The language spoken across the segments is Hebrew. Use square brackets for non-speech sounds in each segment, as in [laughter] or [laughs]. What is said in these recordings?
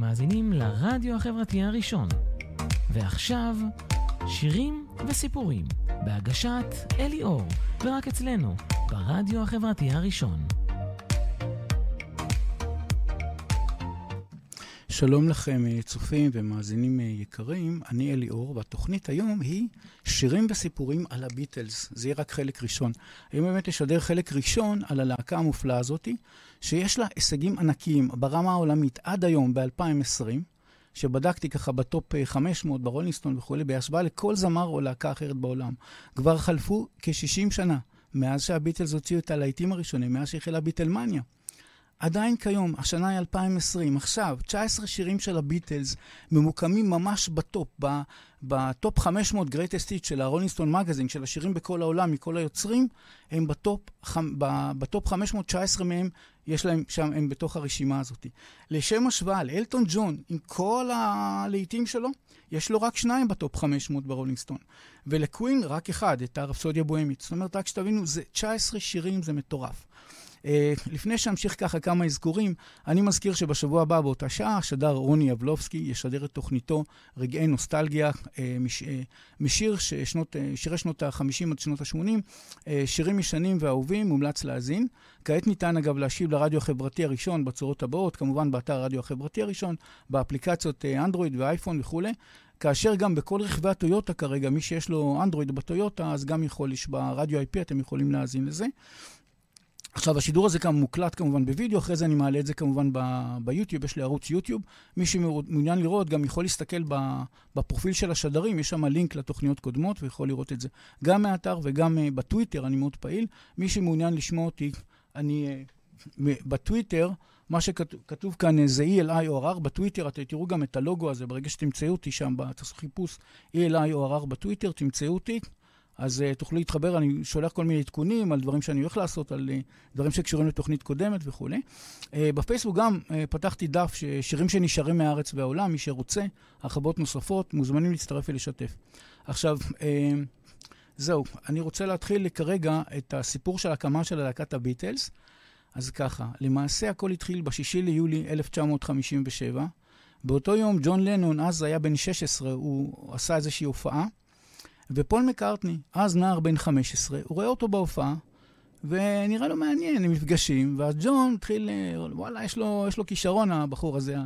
אתם מאזינים לרדיו החברתי הראשון. ועכשיו, שירים וסיפורים, בהגשת אלי אור, ורק אצלנו, ברדיו החברתי הראשון. שלום לכם, אה, צופים ומאזינים אה, יקרים, אני אלי אור, והתוכנית היום היא שירים וסיפורים על הביטלס. זה יהיה רק חלק ראשון. היום באמת נשדר חלק ראשון על הלהקה המופלאה הזאתי, שיש לה הישגים ענקיים ברמה העולמית עד היום, ב-2020, שבדקתי ככה ב top 500, אה, ב Rolling Stone וכולי, בהשוואה לכל זמר או להקה אחרת בעולם. כבר חלפו כ-60 שנה מאז שהביטלס הוציאו את הלהיטים הראשונים, מאז שהחלה ביטלמניה. עדיין כיום, השנה היא 2020, עכשיו, 19 שירים של הביטלס ממוקמים ממש בטופ, בטופ 500 greatest hits של הרולינסטון מגזין, של השירים בכל העולם, מכל היוצרים, הם ב top, ב top 500, 19 מהם, יש להם שם, הם בתוך הרשימה הזאת. לשם השוואה, לאלטון ג'ון, עם כל הלהיטים שלו, יש לו רק שניים ב top 500 ב Rolling Stone. ולקווין רק אחד, את הרפסודיה בוהמית. זאת אומרת, רק שתבינו, זה 19 שירים, זה מטורף. Uh, לפני שאמשיך ככה כמה אזכורים, אני מזכיר שבשבוע הבא באותה שעה, שדר רוני אבלובסקי ישדר את תוכניתו רגעי נוסטלגיה uh, מש, uh, משיר ששנות, שירי שנות ה-50 עד שנות ה-80, uh, שירים ישנים ואהובים, מומלץ להאזין. כעת ניתן אגב להשיב לרדיו החברתי הראשון בצורות הבאות, כמובן באתר הרדיו החברתי הראשון, באפליקציות אנדרואיד ואייפון וכולי. כאשר גם בכל רכבי הטויוטה כרגע, מי שיש לו אנדרואיד בטויוטה, אז גם יכול, ברדיו IP אתם יכולים להאזין לזה. עכשיו, השידור הזה כאן מוקלט כמובן בווידאו, אחרי זה אני מעלה את זה כמובן ביוטיוב, יש לי ערוץ יוטיוב. מי שמעוניין לראות גם יכול להסתכל בפרופיל של השדרים, יש שם לינק לתוכניות קודמות ויכול לראות את זה גם מהאתר וגם אה, בטוויטר, אני מאוד פעיל. מי שמעוניין לשמוע אותי, אני אה, בטוויטר, מה שכתוב כאן אה, זה ELI או RR בטוויטר, אתם תראו גם את הלוגו הזה, ברגע שתמצאו אותי שם, תעשו חיפוש ELI או RR בטוויטר, תמצאו אותי. אז uh, תוכלו להתחבר, אני שולח כל מיני עדכונים על דברים שאני הולך לעשות, על uh, דברים שקשורים לתוכנית קודמת וכולי. Uh, בפייסבוק גם uh, פתחתי דף שירים שנשארים מהארץ והעולם, מי שרוצה, הרחבות נוספות, מוזמנים להצטרף ולשתף. עכשיו, uh, זהו, אני רוצה להתחיל כרגע את הסיפור של הקמה של להקת הביטלס. אז ככה, למעשה הכל התחיל ב-6 ליולי 1957. באותו יום ג'ון לנון, אז היה בן 16, הוא עשה איזושהי הופעה. ופול מקארטני, אז נער בן 15, הוא רואה אותו בהופעה, ונראה לו מעניין, הם נפגשים, ואז ג'ון התחיל, אה, וואלה, יש לו, יש לו כישרון, הבחור הזה,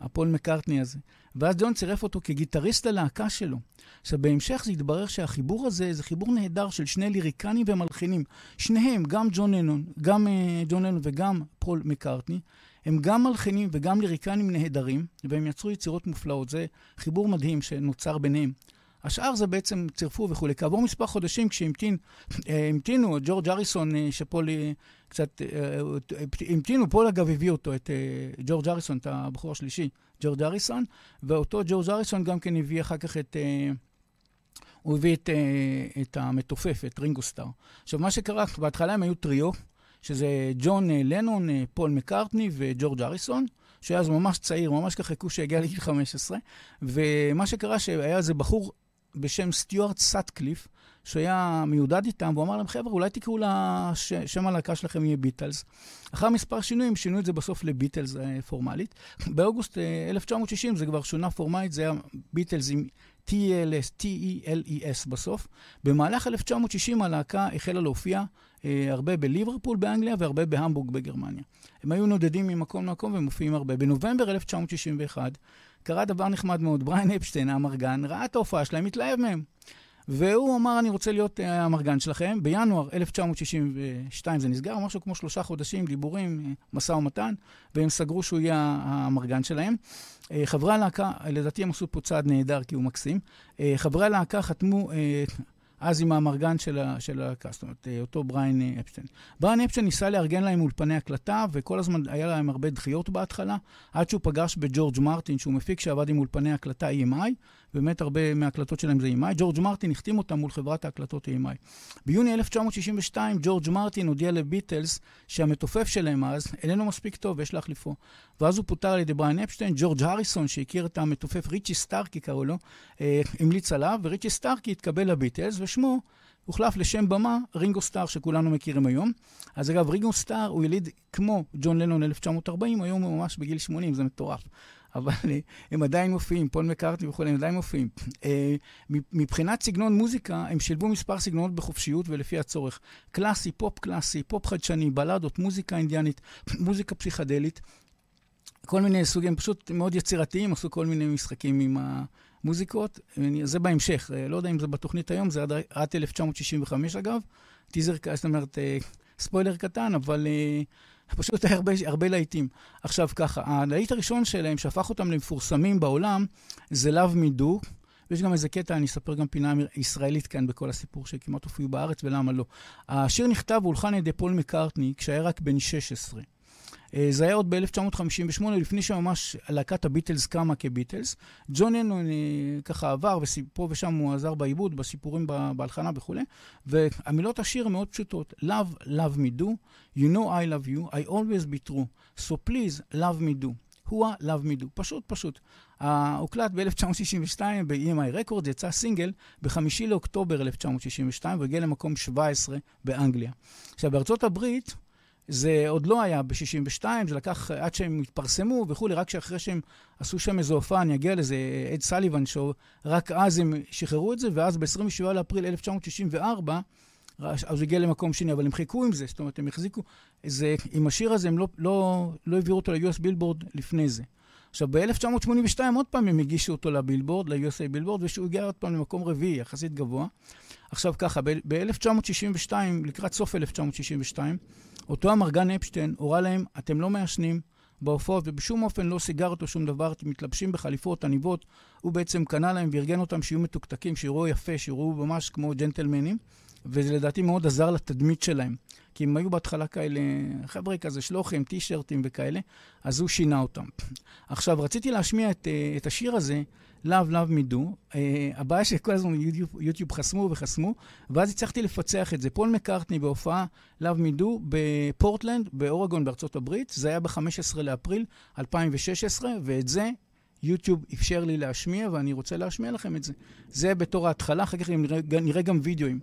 הפול מקארטני הזה. ואז ג'ון צירף אותו כגיטריסט ללהקה שלו. עכשיו, בהמשך זה התברר שהחיבור הזה זה חיבור נהדר של שני ליריקנים ומלחינים. שניהם, גם ג'ון לנון, גם uh, ג'ון לנון וגם פול מקארטני, הם גם מלחינים וגם ליריקנים נהדרים, והם יצרו יצירות מופלאות. זה חיבור מדהים שנוצר ביניהם. השאר זה בעצם צירפו וכולי. כעבור מספר חודשים, כשהמתינו, אה, ג'ורג' הריסון, אה, שפול אה, קצת, המתינו, פול אגב הביא אותו, את ג'ורג' הריסון, את הבחור השלישי, ג'ורג' הריסון, ואותו ג'ורג' הריסון גם כן הביא אחר כך את... הוא הביא את, את המתופף, את רינגו סטאר. עכשיו, מה שקרה, בהתחלה הם היו טריו, שזה ג'ון לנון, פול מקארטני וג'ורג' הריסון. שהיה אז ממש צעיר, ממש ככה חיכו שהגיע לגיל 15, ומה שקרה שהיה איזה בחור בשם סטיוארט סאטקליף, שהיה מיודד איתם, והוא אמר להם, חבר'ה, אולי תקראו לשם הלהקה שלכם יהיה ביטלס. אחרי מספר שינויים, שינו את זה בסוף לביטלס אה, פורמלית. באוגוסט 1960 אה, זה כבר שונה פורמלית, זה היה ביטלס עם T-E-L-S, T-E-L-E-S בסוף. במהלך 1960 הלהקה החלה להופיע אה, הרבה בליברפול באנגליה והרבה בהמבורג בגרמניה. הם היו נודדים ממקום למקום ומופיעים הרבה. בנובמבר 1961 קרה דבר נחמד מאוד. בריין אפשטיין, האמרגן, ראה את ההופעה שלהם, התלהב מהם. והוא אמר, אני רוצה להיות uh, המרגן שלכם. בינואר 1962 זה נסגר, משהו כמו שלושה חודשים, דיבורים, אה, משא ומתן, והם סגרו שהוא יהיה המרגן שלהם. Uh, חברי הלהקה, לדעתי הם עשו פה צעד נהדר, כי הוא מקסים. חברי הלהקה חתמו... אז עם האמרגן של הלהקה, זאת אומרת, אותו בריין אה, אפשטיין. בריין אפשטיין ניסה לארגן להם אולפני הקלטה, וכל הזמן היה להם הרבה דחיות בהתחלה, עד שהוא פגש בג'ורג' מרטין, שהוא מפיק שעבד עם אולפני הקלטה EMI, באמת הרבה מההקלטות שלהם זה EMI. ג'ורג' מרטין החתים אותם מול חברת ההקלטות EMI. ביוני 1962 ג'ורג' מרטין הודיע לביטלס שהמתופף שלהם אז איננו מספיק טוב, יש להחליפו. ואז הוא פוטר על ידי בריין אפשטיין, ג'ורג' הריסון, שהכיר את המתופף ריצ'י סטארקי קראו לו, אה, המליץ עליו, וריצ'י סטארקי התקבל לביטלס, ושמו הוחלף לשם במה רינגו סטאר שכולנו מכירים היום. אז אגב, רינגו סטאר הוא יליד כמו ג'ון לנון 1940, היום הוא ממש בגיל 80, זה מטורף. אבל הם עדיין מופיעים, פול מקארטני וכולי, הם עדיין מופיעים. מבחינת סגנון מוזיקה, הם שילבו מספר סגנונות בחופשיות ולפי הצורך. קלאסי, פופ קלאסי, פופ חדשני, בלדות, מוזיקה אינדיאנית, [clears throat] מוזיקה פסיכדלית. כל מיני סוגים, פשוט מאוד יצירתיים, עשו כל מיני משחקים עם המוזיקות. זה בהמשך, לא יודע אם זה בתוכנית היום, זה עד, עד 1965 אגב. טיזר, זאת אומרת, ספוילר קטן, אבל פשוט היה הרבה, הרבה להיטים. עכשיו ככה, הלהיט הראשון שלהם, שהפך אותם למפורסמים בעולם, זה Me Do. ויש גם איזה קטע, אני אספר גם פינה ישראלית כאן בכל הסיפור שכמעט הופיעו בארץ ולמה לא. השיר נכתב והולחן על ידי פול מקארטני כשהיה רק בן 16. אה, זה היה עוד ב-1958, לפני שממש להקת הביטלס קמה כביטלס. ג'ון לנון אה, ככה עבר, ופה ושם הוא עזר בעיבוד, בסיפורים, בהלחנה וכולי. והמילות השיר מאוד פשוטות. Love, love me do, you know I love you, I always be true, so please love me do. הואה Love Me Do, פשוט פשוט. הוקלט ב-1962 ב-EMI Records, יצא סינגל ב-5 לאוקטובר 1962 והגיע למקום 17 באנגליה. עכשיו, בארצות הברית, זה עוד לא היה ב-62, זה לקח עד שהם התפרסמו וכולי, רק שאחרי שהם עשו שם איזו הופעה, אני אגיע לזה, אד סליבן שואו, רק אז הם שחררו את זה, ואז ב-27 לאפריל 1964, אז הוא הגיע למקום שני, אבל הם חיכו עם זה, זאת אומרת, הם החזיקו, זה, עם השיר הזה הם לא, לא, לא העבירו אותו ל-US בילבורד לפני זה. עכשיו, ב-1982 עוד פעם הם הגישו אותו לבילבורד, ל-USA בילבורד, ושהוא הגיע עוד פעם למקום רביעי, יחסית גבוה. עכשיו ככה, ב-1962, לקראת סוף 1962, אותו אמרגן אפשטיין הורה להם, אתם לא מעשנים בהופעות ובשום אופן לא סיגרת או שום דבר, אתם מתלבשים בחליפות עניבות. הוא בעצם קנה להם וארגן אותם שיהיו מתוקתקים, שיראו יפה, שיראו ממש כמו ג'נטלמנים, וזה לדעתי מאוד עזר לתדמית שלהם. כי הם היו בהתחלה כאלה, חבר'ה כזה שלוחים, טישרטים וכאלה, אז הוא שינה אותם. עכשיו, רציתי להשמיע את, אה, את השיר הזה, Love Me Do. Uh, הבעיה שכל הזמן יוטיוב, יוטיוב חסמו וחסמו, ואז הצלחתי לפצח את זה. פול מקארטני בהופעה Me Do בפורטלנד, באורגון בארצות הברית. זה היה ב-15 לאפריל 2016, ואת זה יוטיוב אפשר לי להשמיע, ואני רוצה להשמיע לכם את זה. זה בתור ההתחלה, אחר כך נראה, נראה גם וידאוים.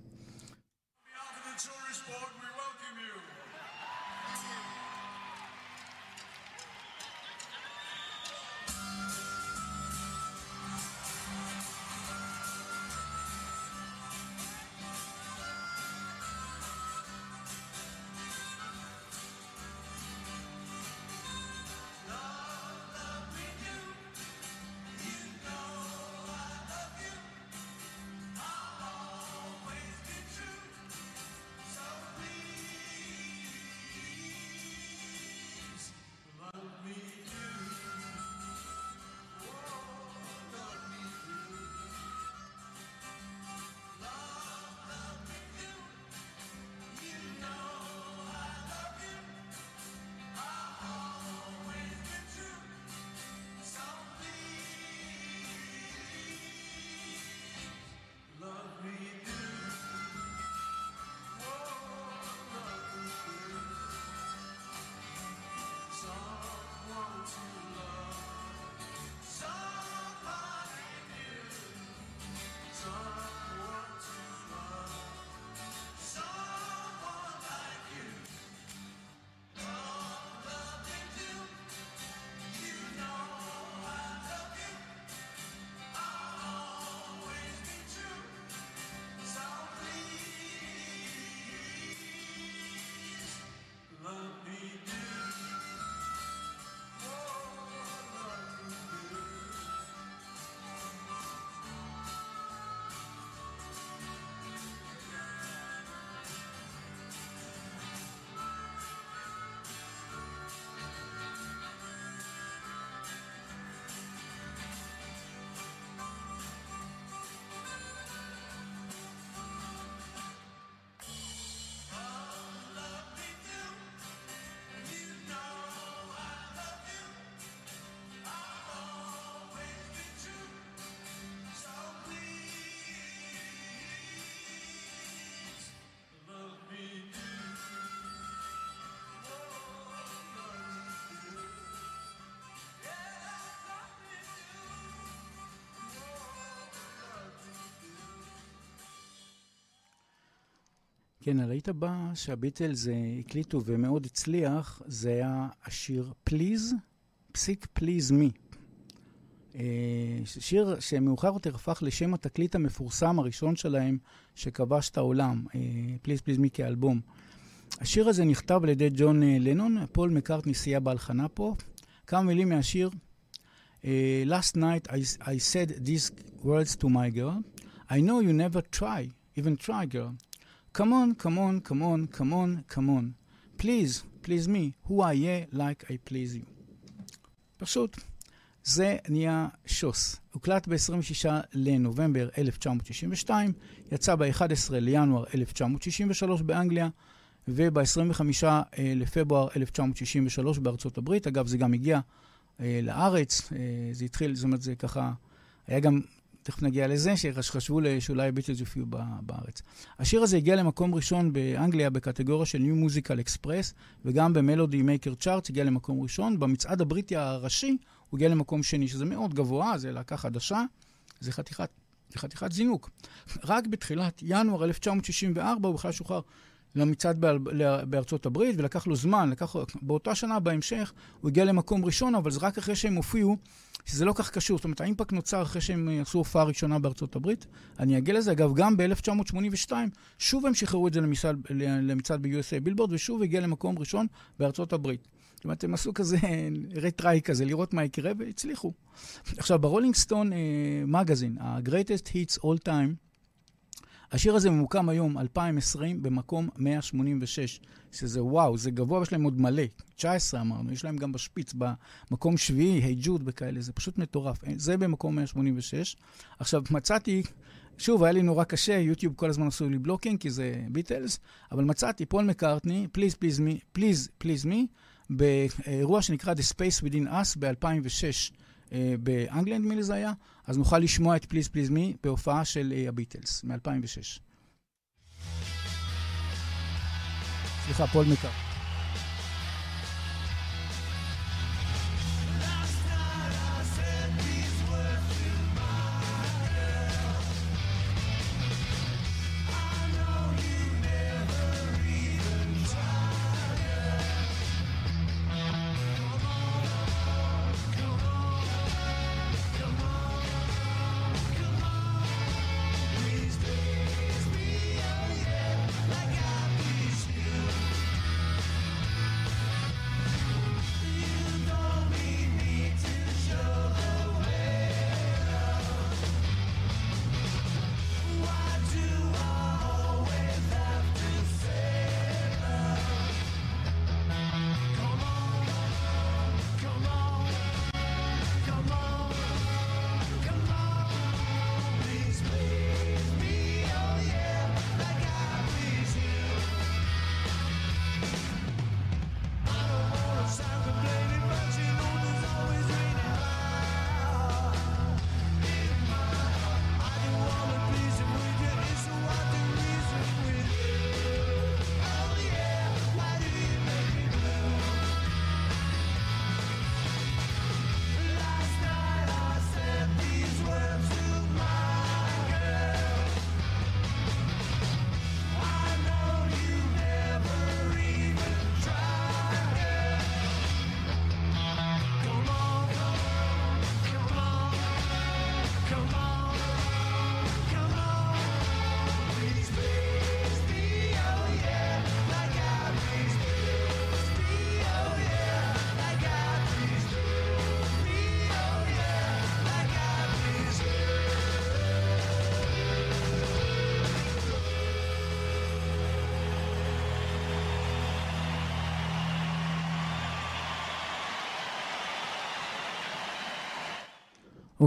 כן, הלהיט הבא שהביטלס הקליטו ומאוד הצליח, זה היה השיר Please, פסיק Please Me. אה, שיר שמאוחר יותר הפך לשם התקליט המפורסם הראשון שלהם, שכבש את העולם, Please Please Me כאלבום. השיר הזה נכתב על ידי ג'ון לנון, פול מקארטני סייע בהלחנה פה. כמה מילים מהשיר. Last night I, I said these words to my girl. I know you never try, even try, girl. On, come on, come on. Please, please me, who I am like I please you. פשוט, זה נהיה שוס. הוקלט ב-26 לנובמבר 1962, יצא ב-11 לינואר 1963 באנגליה, וב-25 לפברואר 1963 בארצות הברית. אגב, זה גם הגיע אה, לארץ, אה, זה התחיל, זאת אומרת, זה ככה, היה גם תכף נגיע לזה, שחשבו שאולי הביטלס יופיעו בארץ. השיר הזה הגיע למקום ראשון באנגליה בקטגוריה של New Musical Express, וגם במלודי מייקר צ'ארטס הגיע למקום ראשון. במצעד הבריטי הראשי הוא הגיע למקום שני, שזה מאוד גבוה, זה להקה חדשה, זה חתיכת, זה חתיכת זינוק. רק בתחילת ינואר 1964 הוא בכלל שוחרר למצעד בארצות הברית, ולקח לו זמן, לקח, באותה שנה בהמשך הוא הגיע למקום ראשון, אבל זה רק אחרי שהם הופיעו שזה לא כך קשור. זאת אומרת, האימפקט נוצר אחרי שהם עשו הופעה ראשונה בארצות הברית. אני אגיע לזה. אגב, גם ב-1982, שוב הם שחררו את זה למצעד, למצעד ב-USA בילבורד, ושוב הגיע למקום ראשון בארצות הברית. זאת אומרת, הם עשו כזה [laughs] רטראי כזה, לראות מה יקרה, והצליחו. עכשיו, ברולינג סטון מגזין, ה-Greatest Hits All Time, השיר הזה ממוקם היום, 2020, במקום 186, שזה וואו, זה גבוה, יש להם עוד מלא. 19 אמרנו, יש להם גם בשפיץ, במקום שביעי, היי ג'וד וכאלה, זה פשוט מטורף. זה במקום 186. עכשיו, מצאתי, שוב, היה לי נורא קשה, יוטיוב כל הזמן עשו לי blocking, כי זה ביטלס, אבל מצאתי פול מקארטני, Please Please Me, Please Please Me, באירוע שנקרא The Space Within Us ב-2006. אה, באנגליה, נדמה לי זה היה, אז נוכל לשמוע את Please Please Me בהופעה של אה, הביטלס מ-2006. סליחה, פול מקארט.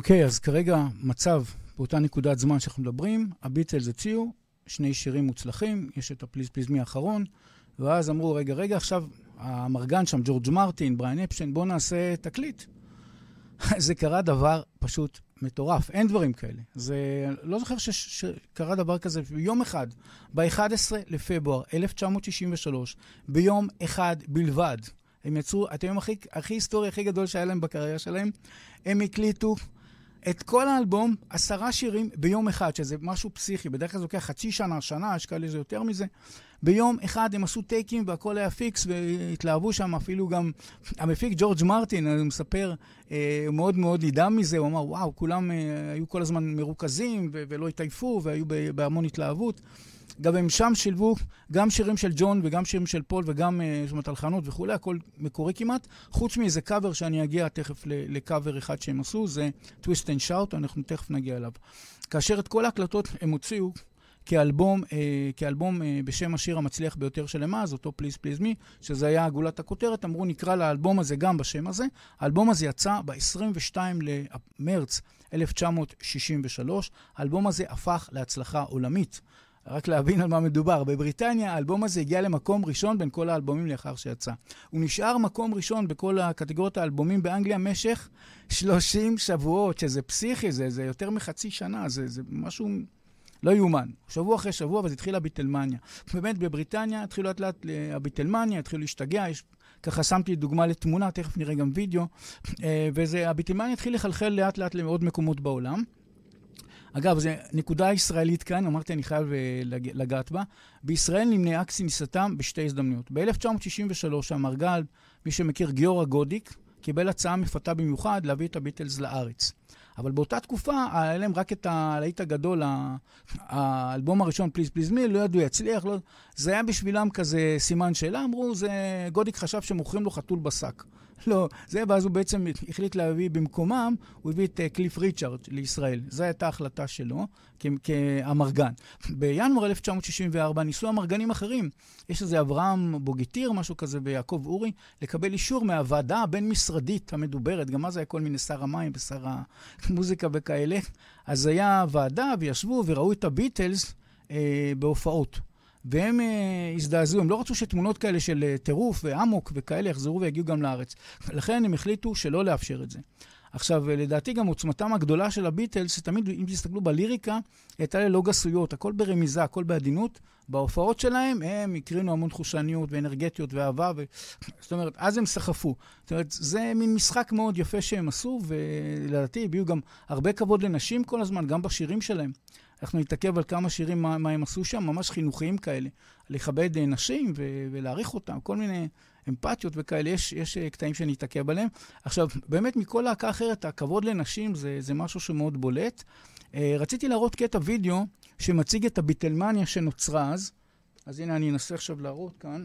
אוקיי, אז כרגע מצב באותה נקודת זמן שאנחנו מדברים, הביטלס הציעו שני שירים מוצלחים, יש את הפליז פליז מי האחרון, ואז אמרו, רגע, רגע, עכשיו המרגן שם, ג'ורג' מרטין, בריין אפשטיין, בואו נעשה תקליט. [laughs] זה קרה דבר פשוט מטורף, אין דברים כאלה. זה, לא זוכר שקרה דבר כזה ביום אחד, ב-11 לפברואר 1963, ביום אחד בלבד. הם יצרו את היום הכי, הכי היסטורי, הכי גדול שהיה להם בקריירה שלהם. הם הקליטו את כל האלבום, עשרה שירים ביום אחד, שזה משהו פסיכי. בדרך כלל זה לוקח חצי שנה, שנה, יש כאלה זה יותר מזה. ביום אחד הם עשו טייקים והכל היה פיקס והתלהבו שם, אפילו גם המפיק ג'ורג' מרטין, הוא מספר, אה, מאוד מאוד נדהם מזה, הוא אמר, וואו, כולם אה, היו כל הזמן מרוכזים ולא התעייפו והיו בהמון התלהבות. גם הם שם שילבו גם שירים של ג'ון וגם שירים של פול וגם, אה, זאת אומרת, הלחנות וכולי, הכל מקורי כמעט, חוץ מאיזה קאבר שאני אגיע תכף לקאבר אחד שהם עשו, זה Twist and Shout, אנחנו תכף נגיע אליו. כאשר את כל ההקלטות הם הוציאו כאלבום, אה, כאלבום אה, בשם השיר המצליח ביותר של אמאז, אותו Please Please Me, שזה היה גולת הכותרת, אמרו נקרא לאלבום הזה גם בשם הזה. האלבום הזה יצא ב-22 למרץ 1963. האלבום הזה הפך להצלחה עולמית. רק להבין על מה מדובר. בבריטניה האלבום הזה הגיע למקום ראשון בין כל האלבומים לאחר שיצא. הוא נשאר מקום ראשון בכל הקטגוריות האלבומים באנגליה במשך 30 שבועות, שזה פסיכי, זה, זה יותר מחצי שנה, זה, זה משהו לא יאומן. שבוע אחרי שבוע, וזה התחיל הביטלמניה. באמת, בבריטניה התחילו לאט לאט הביטלמניה, התחילו להשתגע, יש... ככה שמתי דוגמה לתמונה, תכף נראה גם וידאו, אה, וזה, הביטלמניה התחיל לחלחל לאט לאט לעוד מקומות בעולם. אגב, זו נקודה ישראלית כאן, אמרתי, אני חייב אה, לגעת בה. בישראל נמנעה כניסתם בשתי הזדמנויות. ב-1963 האמרגן, מי שמכיר, גיורא גודיק, קיבל הצעה מפתה במיוחד להביא את הביטלס לארץ. אבל באותה תקופה היה להם רק את הלהיט הגדול, האלבום הראשון, Please Please Me, לא ידעו יצליח, לא... זה היה בשבילם כזה סימן שאלה, אמרו, זה... גודיק חשב שמוכרים לו חתול בשק. לא, זה, ואז הוא בעצם החליט להביא במקומם, הוא הביא את uh, קליף ריצ'ארד לישראל. זו הייתה ההחלטה שלו כאמרגן. בינואר 1964 ניסו אמרגנים אחרים. יש איזה אברהם בוגיטיר, משהו כזה, ויעקב אורי, לקבל אישור מהוועדה הבין-משרדית המדוברת. גם אז היה כל מיני שר המים ושר המוזיקה וכאלה. אז היה ועדה, וישבו וראו את הביטלס אה, בהופעות. והם uh, הזדעזעו, הם לא רצו שתמונות כאלה של uh, טירוף ואמוק וכאלה יחזרו ויגיעו גם לארץ. לכן הם החליטו שלא לאפשר את זה. עכשיו, אה, לדעתי גם עוצמתם הגדולה של הביטלס, שתמיד, אם תסתכלו בליריקה, הייתה ללא גסויות, הכל ברמיזה, הכל בעדינות. בהופעות שלהם הם הקרינו המון תחושניות ואנרגטיות ואהבה, ו... זאת אומרת, אז הם סחפו. זאת אומרת, זה מין משחק מאוד יפה שהם עשו, ולדעתי הביאו גם הרבה כבוד לנשים כל הזמן, גם בשירים שלהם. אנחנו נתעכב על כמה שירים, מה, מה הם עשו שם, ממש חינוכיים כאלה. לכבד אה, נשים ו- ולהעריך אותם, כל מיני אמפתיות וכאלה, יש, יש אה, קטעים שנתעכב עליהם. עכשיו, באמת מכל להקה אחרת, הכבוד לנשים זה, זה משהו שמאוד בולט. Uh, רציתי להראות קטע וידאו שמציג את הביטלמניה שנוצרה אז. אז הנה אני אנסה עכשיו להראות כאן.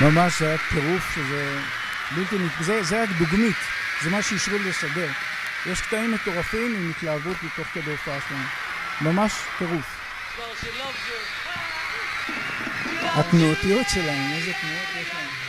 ממש היה טירוף שזה בלתי נתפס, זה, זה היה דוגמית, זה מה שאישרו לי לשדר. יש קטעים מטורפים עם התלהבות מתוך כדי הופעה שלהם. ממש טירוף. התנועתיות שלהם, איזה תנועות יש להם.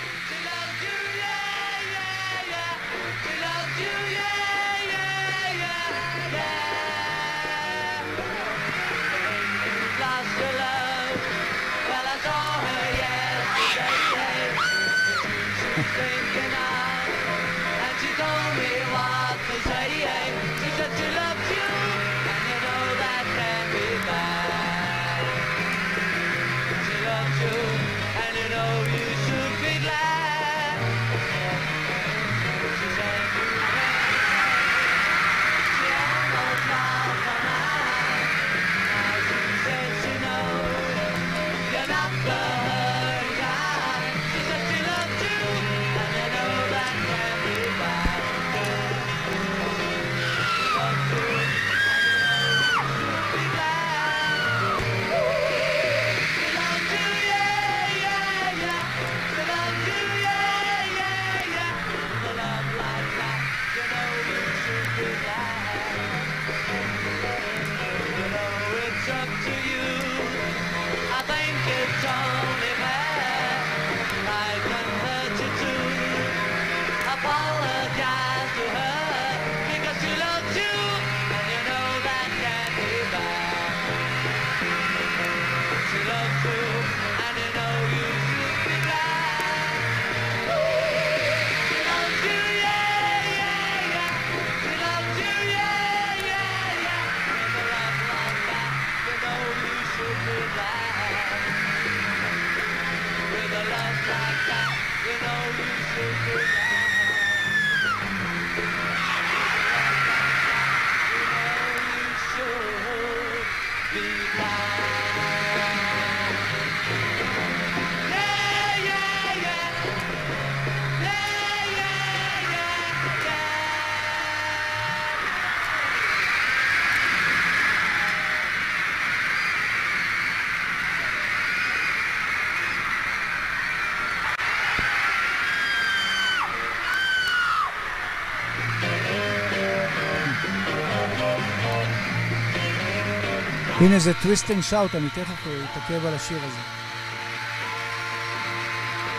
הנה זה Twist and Shout, אני תכף אה, אתעכב על השיר הזה.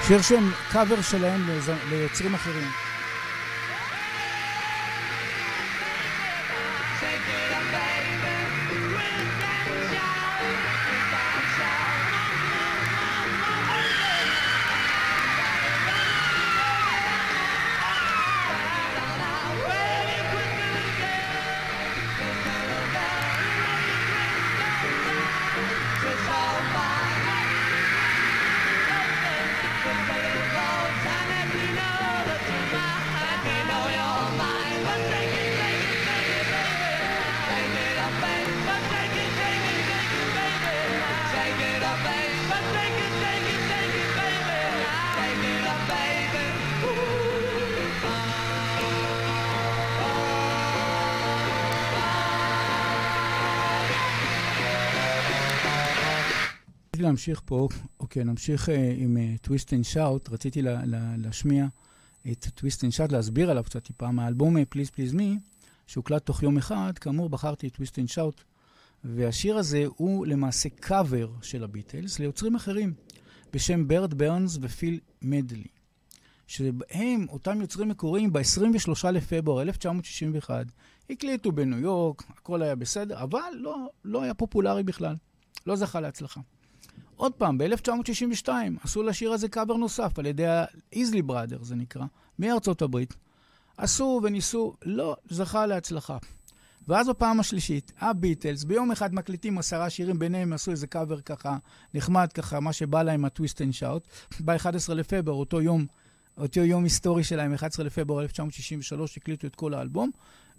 שיר שהם קאבר שלהם ליוצרים אחרים. להמשיך פה, אוקיי, נמשיך uh, עם Twist and Shout. רציתי לה, לה, להשמיע את Twist and Shout, להסביר עליו קצת טיפה, מהאלבום Please Please Me, שהוקלט תוך יום אחד, כאמור, בחרתי את Twist and Shout, והשיר הזה הוא למעשה קאבר של הביטלס ליוצרים אחרים, בשם ברט ברנס ופיל מדלי. שבהם אותם יוצרים מקוריים ב-23 לפברואר 1961 הקליטו בניו יורק, הכל היה בסדר, אבל לא, לא היה פופולרי בכלל, לא זכה להצלחה. עוד פעם, ב-1962 עשו לשיר הזה קאבר נוסף על ידי ה-Isley Brothers, זה נקרא, מארצות הברית. עשו וניסו, לא זכה להצלחה. ואז בפעם השלישית, הביטלס, ביום אחד מקליטים עשרה שירים, ביניהם עשו איזה קאבר ככה, נחמד ככה, מה שבא להם, ה-Twist and Shout. ב-11 לפברואר, אותו יום, אותו יום היסטורי שלהם, 11 לפברואר 1963, הקליטו את כל האלבום,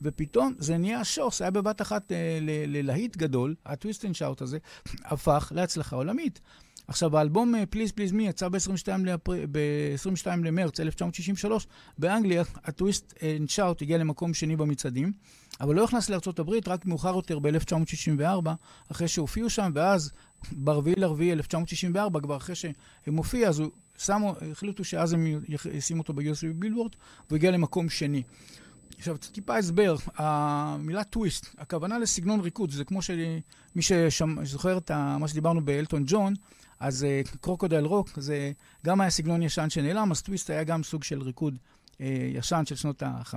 ופתאום זה נהיה שוס, היה בבת אחת אה, ללהיט גדול, ה-Twist and Shout הזה, הפך להצלחה עולמית. עכשיו, האלבום Please Please Me יצא ב-22 ב- למרץ 1963, באנגליה ה-Twist and Shout הגיע למקום שני במצעדים, אבל לא נכנס לארה"ב רק מאוחר יותר ב-1964, אחרי שהופיעו שם, ואז ב-4 לרביעי 1964, כבר אחרי שהם הופיע, אז שמו, החליטו שאז הם ישימו אותו ב-USA בילבורד, והוא הגיע למקום שני. עכשיו, טיפה הסבר, המילה טוויסט, הכוונה לסגנון ריקוד, זה כמו שמי שזוכר את מה שדיברנו באלטון ג'ון, אז Crocodile uh, Rock זה גם היה סגנון ישן שנעלם, אז טוויסט היה גם סוג של ריקוד uh, ישן של שנות ה-50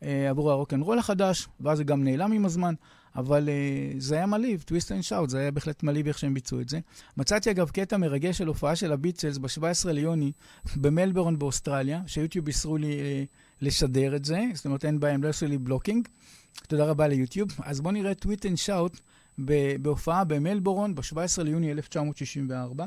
uh, עבור הרוקנרול החדש, ואז זה גם נעלם עם הזמן, אבל uh, זה היה מלהיב, Twist and Shout, זה היה בהחלט מלהיב איך שהם ביצעו את זה. מצאתי אגב קטע מרגש של הופעה של הביטלס ב-17 ליוני במלבורן באוסטרליה, שיוטיוב אישרו לי uh, לשדר את זה, זאת אומרת אין בעיה, הם לא עשו לי blocking. תודה רבה ליוטיוב. אז בואו נראה Twist and Shout בהופעה במלבורן ב-17 ליוני 1964.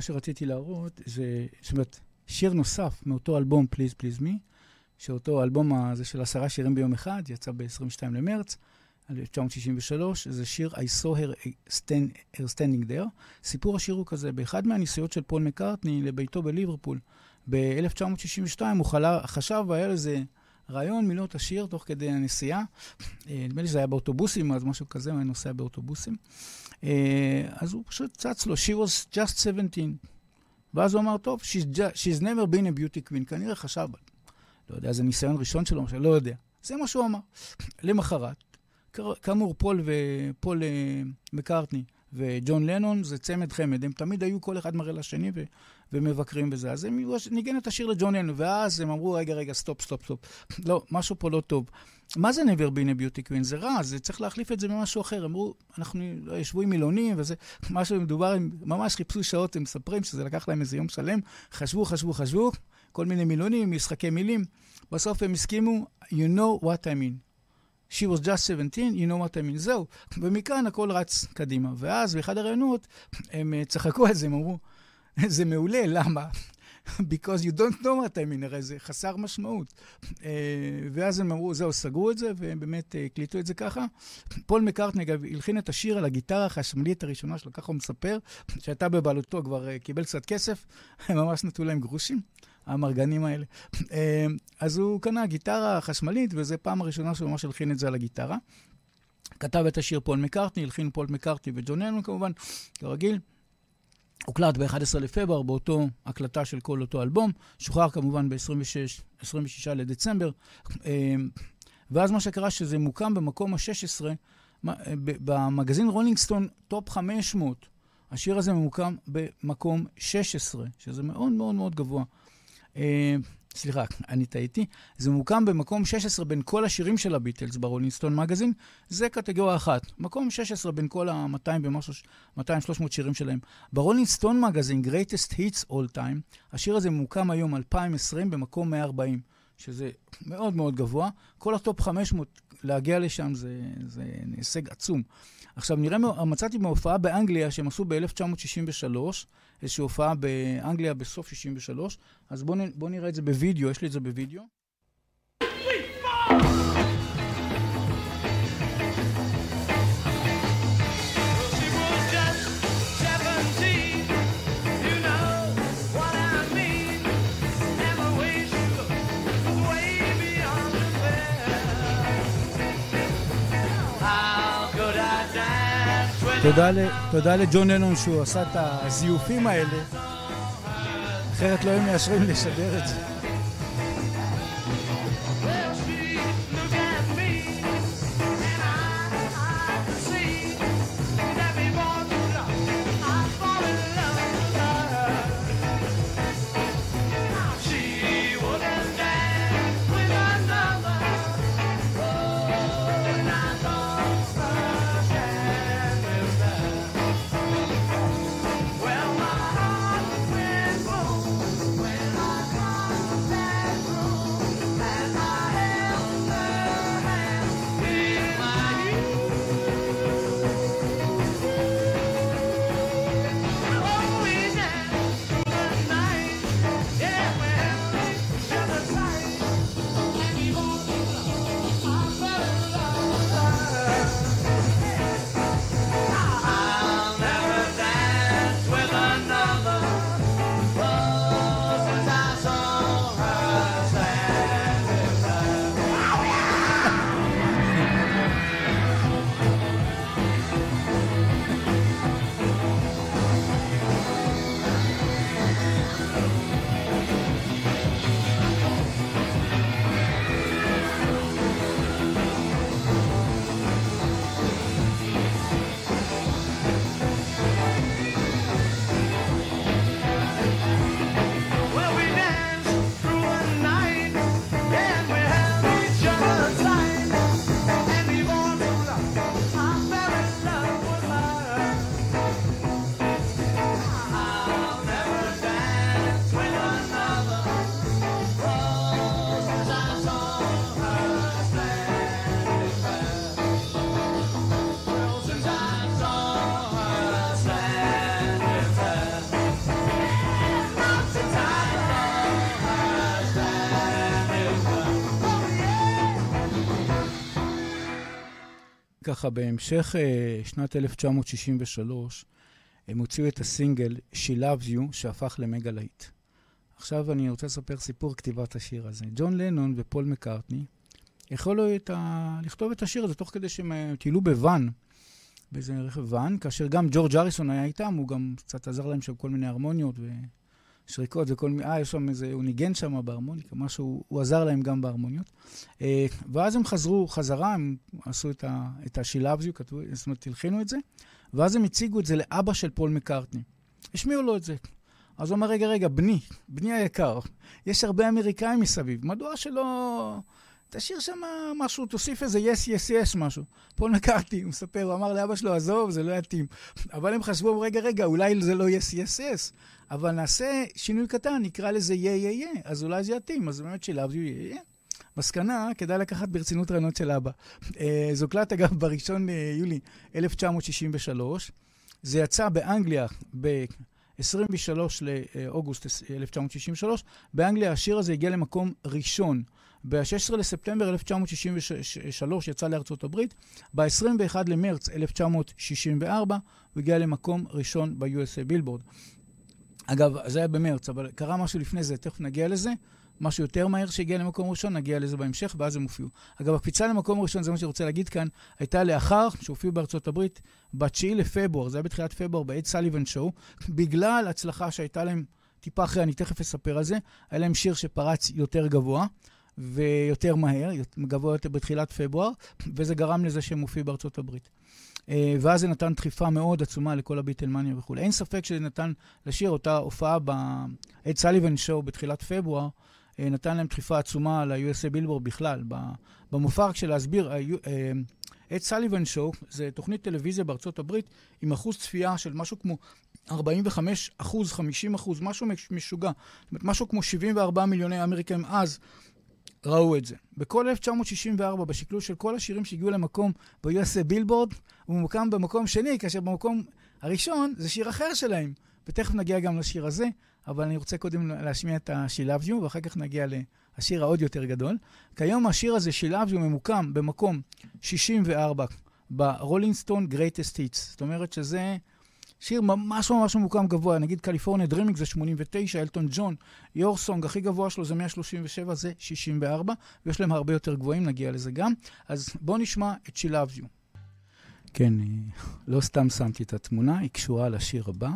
מה שרציתי להראות זה, זאת אומרת, שיר נוסף מאותו אלבום, Please Please Me, שאותו אלבום הזה של עשרה שירים ביום אחד, יצא ב-22 למרץ, 1963, זה שיר I saw her, stand, her standing there. סיפור השיר הוא כזה, באחד מהניסיונות של פול מקארטני לביתו בליברפול, ב-1962 הוא חלה, חשב והיה לזה רעיון מילות השיר תוך כדי הנסיעה. אה, נדמה לי שזה היה באוטובוסים, אז משהו כזה, הוא היה נוסע באוטובוסים. אה, אז הוא פשוט צץ לו, she was just 17. ואז הוא אמר, טוב, she's, just, she's never been a beauty queen. כנראה חשב, לא יודע, זה ניסיון ראשון שלו, לא יודע. זה מה שהוא אמר. [clears throat] למחרת, כאמור, פול ופול אה, מקארטני וג'ון לנון זה צמד חמד, הם תמיד היו כל אחד מראה לשני ו, ומבקרים בזה. אז הם ניגן את השיר לג'ון לנון, ואז הם אמרו, רגע, רגע, stop, stop, stop. [clears throat] לא, משהו פה לא טוב. מה זה never been a beauty queen? זה רע, זה צריך להחליף את זה במשהו אחר. אמרו, אנחנו לא, ישבו עם מילונים וזה, [laughs] משהו מדובר, הם ממש חיפשו שעות, הם מספרים שזה לקח להם איזה יום שלם, חשבו, חשבו, חשבו, כל מיני מילונים, משחקי מילים. בסוף הם הסכימו, you know what I mean. She was just 17, you know what I mean. זהו. ומכאן הכל רץ קדימה. ואז באחד הראיונות הם אה, צחקו על זה, הם אמרו, זה מעולה, למה? Because you don't know what I mean, הרי זה חסר משמעות. Uh, ואז הם אמרו, זהו, סגרו את זה, והם באמת uh, הקליטו את זה ככה. פול מקארטני, אגב, הלחין את השיר על הגיטרה החשמלית הראשונה שלו, ככה הוא מספר, שהייתה בבעלותו, כבר uh, קיבל קצת כסף, הם ממש נתנו להם גרושים. האמרגנים האלה. אז הוא קנה גיטרה חשמלית, וזו פעם הראשונה שהוא ממש הלחין את זה על הגיטרה. כתב את השיר פול מקארטני, הלחין פול מקארטני וג'ון לנון כמובן, כרגיל. הוקלט ב-11 לפברואר באותו הקלטה של כל אותו אלבום, שוחרר כמובן ב-26 לדצמבר, ואז מה שקרה שזה מוקם במקום ה-16, במגזין רולינג סטון טופ 500, השיר הזה ממוקם במקום 16, שזה מאוד מאוד מאוד גבוה. סליחה, אני טעיתי. זה מוקם במקום 16 בין כל השירים של הביטלס ברולינג סטון מגזין. זה קטגוריה אחת. מקום 16 בין כל ה-200 ומשהו, 200-300 שירים שלהם. ברולינג סטון מגזין, Greatest Hits All Time, השיר הזה מוקם היום 2020 במקום 140, שזה מאוד מאוד גבוה. כל הטופ 500, להגיע לשם זה, זה הישג עצום. עכשיו, נראה, מצאתי מהופעה באנגליה שהם עשו ב-1963, איזושהי הופעה באנגליה בסוף 63, אז בואו בוא נראה את זה בווידאו, יש לי את זה בווידאו. תודה לג'ון לנון שהוא עשה את הזיופים האלה, אחרת לא היו מאשרים לשדר את זה. ככה, בהמשך אה, שנת 1963, הם הוציאו את הסינגל She Loves You, שהפך למגה להיט. עכשיו אני רוצה לספר סיפור כתיבת השיר הזה. ג'ון לנון ופול מקארטני יכולו את ה... לכתוב את השיר הזה תוך כדי שהם אה, טיילו בוואן, באיזה רכב ואן, כאשר גם ג'ורג' אריסון היה איתם, הוא גם קצת עזר להם שם כל מיני הרמוניות ושריקות וכל מיני... אה, יש שם איזה... הוא ניגן שם בהרמוניקה, משהו, הוא עזר להם גם בהרמוניות. אה, ואז הם חזרו חזרה, הם עשו את. את ה-She Loves You, כתבו, זאת אומרת, הלחינו את זה, ואז הם הציגו את זה לאבא של פול מקארטני. השמיעו לו את זה. אז הוא אמר, רגע, רגע, בני, בני היקר, יש הרבה אמריקאים מסביב, מדוע שלא... תשאיר שם משהו, תוסיף איזה yes, yes, yes משהו. פול מקארטני, הוא מספר, הוא אמר לאבא שלו, עזוב, זה לא יתאים. אבל הם חשבו, רגע, רגע, אולי זה לא yes, yes, yes, אבל נעשה שינוי קטן, נקרא לזה yeah, yeah, yeah, אז אולי זה יתאים, אז באמת שילבנו yeah, yeah. מסקנה, כדאי לקחת ברצינות רעיונות של אבא. אה, זה הוקלט, אגב, בראשון ליולי 1963. זה יצא באנגליה ב-23 לאוגוסט 1963. באנגליה השיר הזה הגיע למקום ראשון. ב-16 לספטמבר 1963 יצא לארצות הברית, ב-21 למרץ 1964 הוא הגיע למקום ראשון ב-USA בילבורד. אגב, זה היה במרץ, אבל קרה משהו לפני זה, תכף נגיע לזה. משהו יותר מהר שהגיע למקום ראשון, נגיע לזה בהמשך, ואז הם הופיעו. אגב, הקפיצה למקום ראשון, זה מה שאני רוצה להגיד כאן, הייתה לאחר שהופיעו בארצות הברית, ב-9 לפברואר, זה היה בתחילת פברואר, באד סליבן שואו, בגלל הצלחה שהייתה להם טיפה אחרי, אני תכף אספר על זה, היה להם שיר שפרץ יותר גבוה. ויותר מהר, גבוה יותר בתחילת פברואר, וזה גרם לזה שהם הופיעו בארצות הברית. אה, ואז זה נתן דחיפה מאוד עצומה לכל הביטלמניה וכולי. אין ספק שזה נתן לשיר אותה הופעה ב-Ed Sullivan Show בתחילת פברואר, אה, נתן להם דחיפה עצומה ל-USA בילבור בכלל. במופע, רק של להסביר, Ed Sullivan Show זה תוכנית טלוויזיה בארצות הברית עם אחוז צפייה של משהו כמו 45 אחוז, 50 אחוז, משהו משוגע. זאת אומרת, משהו כמו 74 מיליוני אמריקאים אז ראו את זה. בכל 1964, בשקלול של כל השירים שהגיעו למקום ב-USA בילבורד, הוא ממוקם במקום שני, כאשר במקום הראשון זה שיר אחר שלהם. ותכף נגיע גם לשיר הזה, אבל אני רוצה קודם להשמיע את ה-She Loves You, ואחר כך נגיע לשיר העוד יותר גדול. כיום השיר הזה, She Loves You, ממוקם במקום 64 ברולינג סטון Greatest Hits. זאת אומרת שזה שיר ממש ממש ממוקם גבוה, נגיד California Dreaming זה 89, אלטון ג'ון, Your Song הכי גבוה שלו זה 137, זה 64, ויש להם הרבה יותר גבוהים, נגיע לזה גם. אז בואו נשמע את She Loves You. כן, לא סתם שמתי את התמונה, היא קשורה לשיר הבא.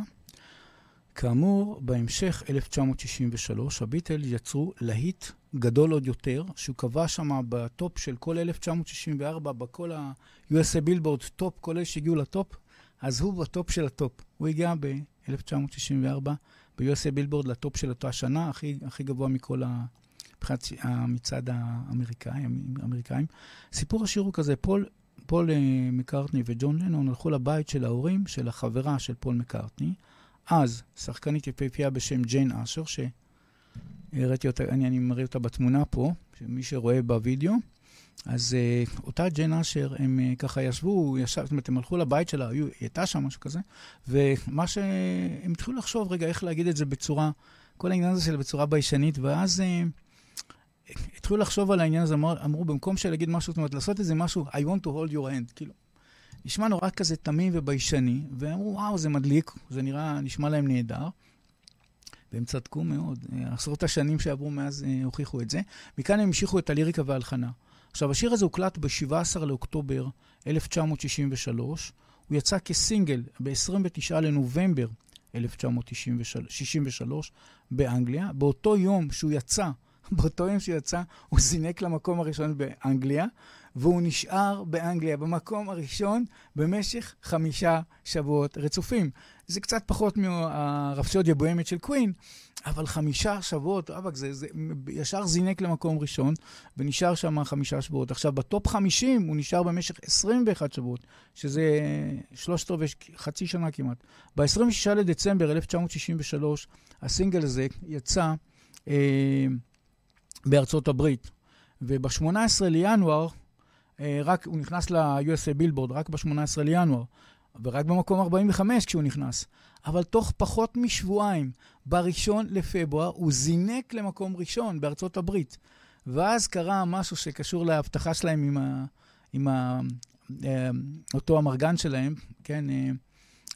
כאמור, בהמשך, 1963, הביטלס יצרו להיט גדול עוד יותר, שהוא קבע שם בטופ של כל 1964, בכל ה-USA בילבורד טופ, כל אלה שהגיעו לטופ, אז הוא בטופ של הטופ. הוא הגיע ב-1964 ב-USA בילבורד לטופ של אותה שנה, הכי, הכי גבוה מכל ה... מבחינת המצעד האמריקאים. סיפור השיר הוא כזה, פול, פול uh, מקארטני וג'ון לנון הלכו לבית של ההורים של החברה של פול מקארטני. אז שחקנית יפהפייה בשם ג'יין אשר, שהראיתי אותה, אני, אני מראה אותה בתמונה פה, מי שרואה בווידאו. אז uh, אותה ג'יין אשר, הם uh, ככה ישבו, ישב, זאת אומרת, הם הלכו לבית שלה, היא הייתה שם, משהו כזה, ומה שהם התחילו לחשוב, רגע, איך להגיד את זה בצורה, כל העניין הזה של בצורה ביישנית, ואז uh, התחילו לחשוב על העניין הזה, אמר, אמרו, במקום של להגיד משהו, זאת אומרת, לעשות איזה משהו, I want to hold your hand, כאילו, נשמע נורא כזה תמים וביישני, ואמרו, וואו, זה מדליק, זה נראה, נשמע להם נהדר. והם צדקו מאוד. עשרות השנים שעברו מאז הוכיחו את זה. מכאן הם המשיכו את הליריקה וההלחנה. עכשיו, השיר הזה הוקלט ב-17 לאוקטובר 1963. הוא יצא כסינגל ב-29 לנובמבר 1963 באנגליה. באותו יום שהוא יצא, [laughs] באותו יום שהוא יצא, הוא זינק למקום הראשון באנגליה, והוא נשאר באנגליה במקום הראשון במשך חמישה שבועות רצופים. זה קצת פחות מהרפסודיה בוהמית של קווין, אבל חמישה שבועות, אבק, זה, זה ישר זינק למקום ראשון, ונשאר שם חמישה שבועות. עכשיו, בטופ 50 הוא נשאר במשך 21 שבועות, שזה שלושת רבעי, חצי שנה כמעט. ב-26 לדצמבר 1963, הסינגל הזה יצא אה, בארצות הברית, וב-18 לינואר, רק, הוא נכנס ל-USA בילבורד רק ב-18 לינואר. ורק במקום 45 כשהוא נכנס. אבל תוך פחות משבועיים, בראשון לפברואר, הוא זינק למקום ראשון בארצות הברית. ואז קרה משהו שקשור להבטחה שלהם עם, ה, עם אותו אמרגן שלהם, כן,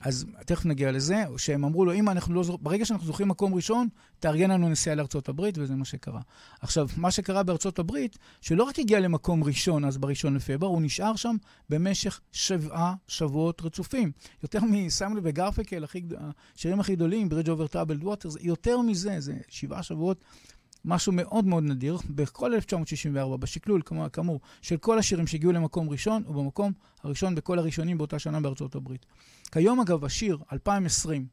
אז תכף נגיע לזה, שהם אמרו לו, אנחנו לא, ברגע שאנחנו זוכים מקום ראשון, תארגן לנו נסיעה לארצות הברית, וזה מה שקרה. עכשיו, מה שקרה בארצות הברית, שלא רק הגיע למקום ראשון, אז בראשון לפברואר, הוא נשאר שם במשך שבעה שבועות רצופים. יותר מסיימון וגרפונקל, השירים הכי גדולים, Bridge Over Troubled Water, יותר מזה, זה שבעה שבועות משהו מאוד מאוד נדיר, בכל 1964, בשקלול, כאמור, של כל השירים שהגיעו למקום ראשון, הוא במקום הראשון בכל הראשונים באותה שנה בארצות הברית. כיום, אגב, השיר 2020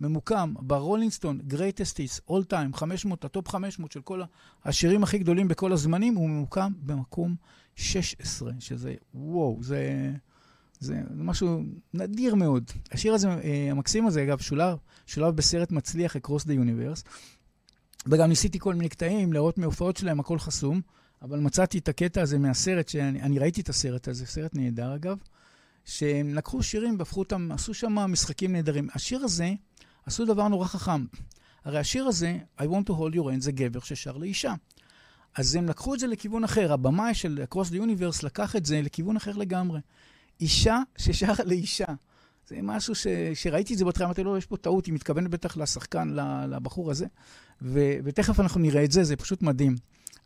ממוקם ברולינג סטון Greatest Hits All Time, 500, הטופ 500 של כל השירים הכי גדולים בכל הזמנים, הוא ממוקם במקום 16, שזה וואו, זה... זה, זה משהו נדיר מאוד. השיר הזה, אה, המקסים הזה, אגב, שולב, שולב בסרט מצליח, Across the Universe, וגם ניסיתי כל מיני קטעים, לראות מהופעות שלהם, הכל חסום, אבל מצאתי את הקטע הזה מהסרט, שאני ראיתי את הסרט הזה, סרט נהדר אגב, שהם לקחו שירים והפכו אותם, עשו שם משחקים נהדרים. השיר הזה, עשו דבר נורא חכם. הרי השיר הזה, I want to hold your hand, זה גבר ששר לאישה. אז הם לקחו את זה לכיוון אחר. הבמאי של Across the Universe לקח את זה לכיוון אחר לגמרי. אישה ששרה לאישה. זה משהו ש... שראיתי את זה בהתחלה, אמרתי לו, יש פה טעות, היא מתכוונת בטח לשחקן, לבחור הזה, ו... ותכף אנחנו נראה את זה, זה פשוט מדהים.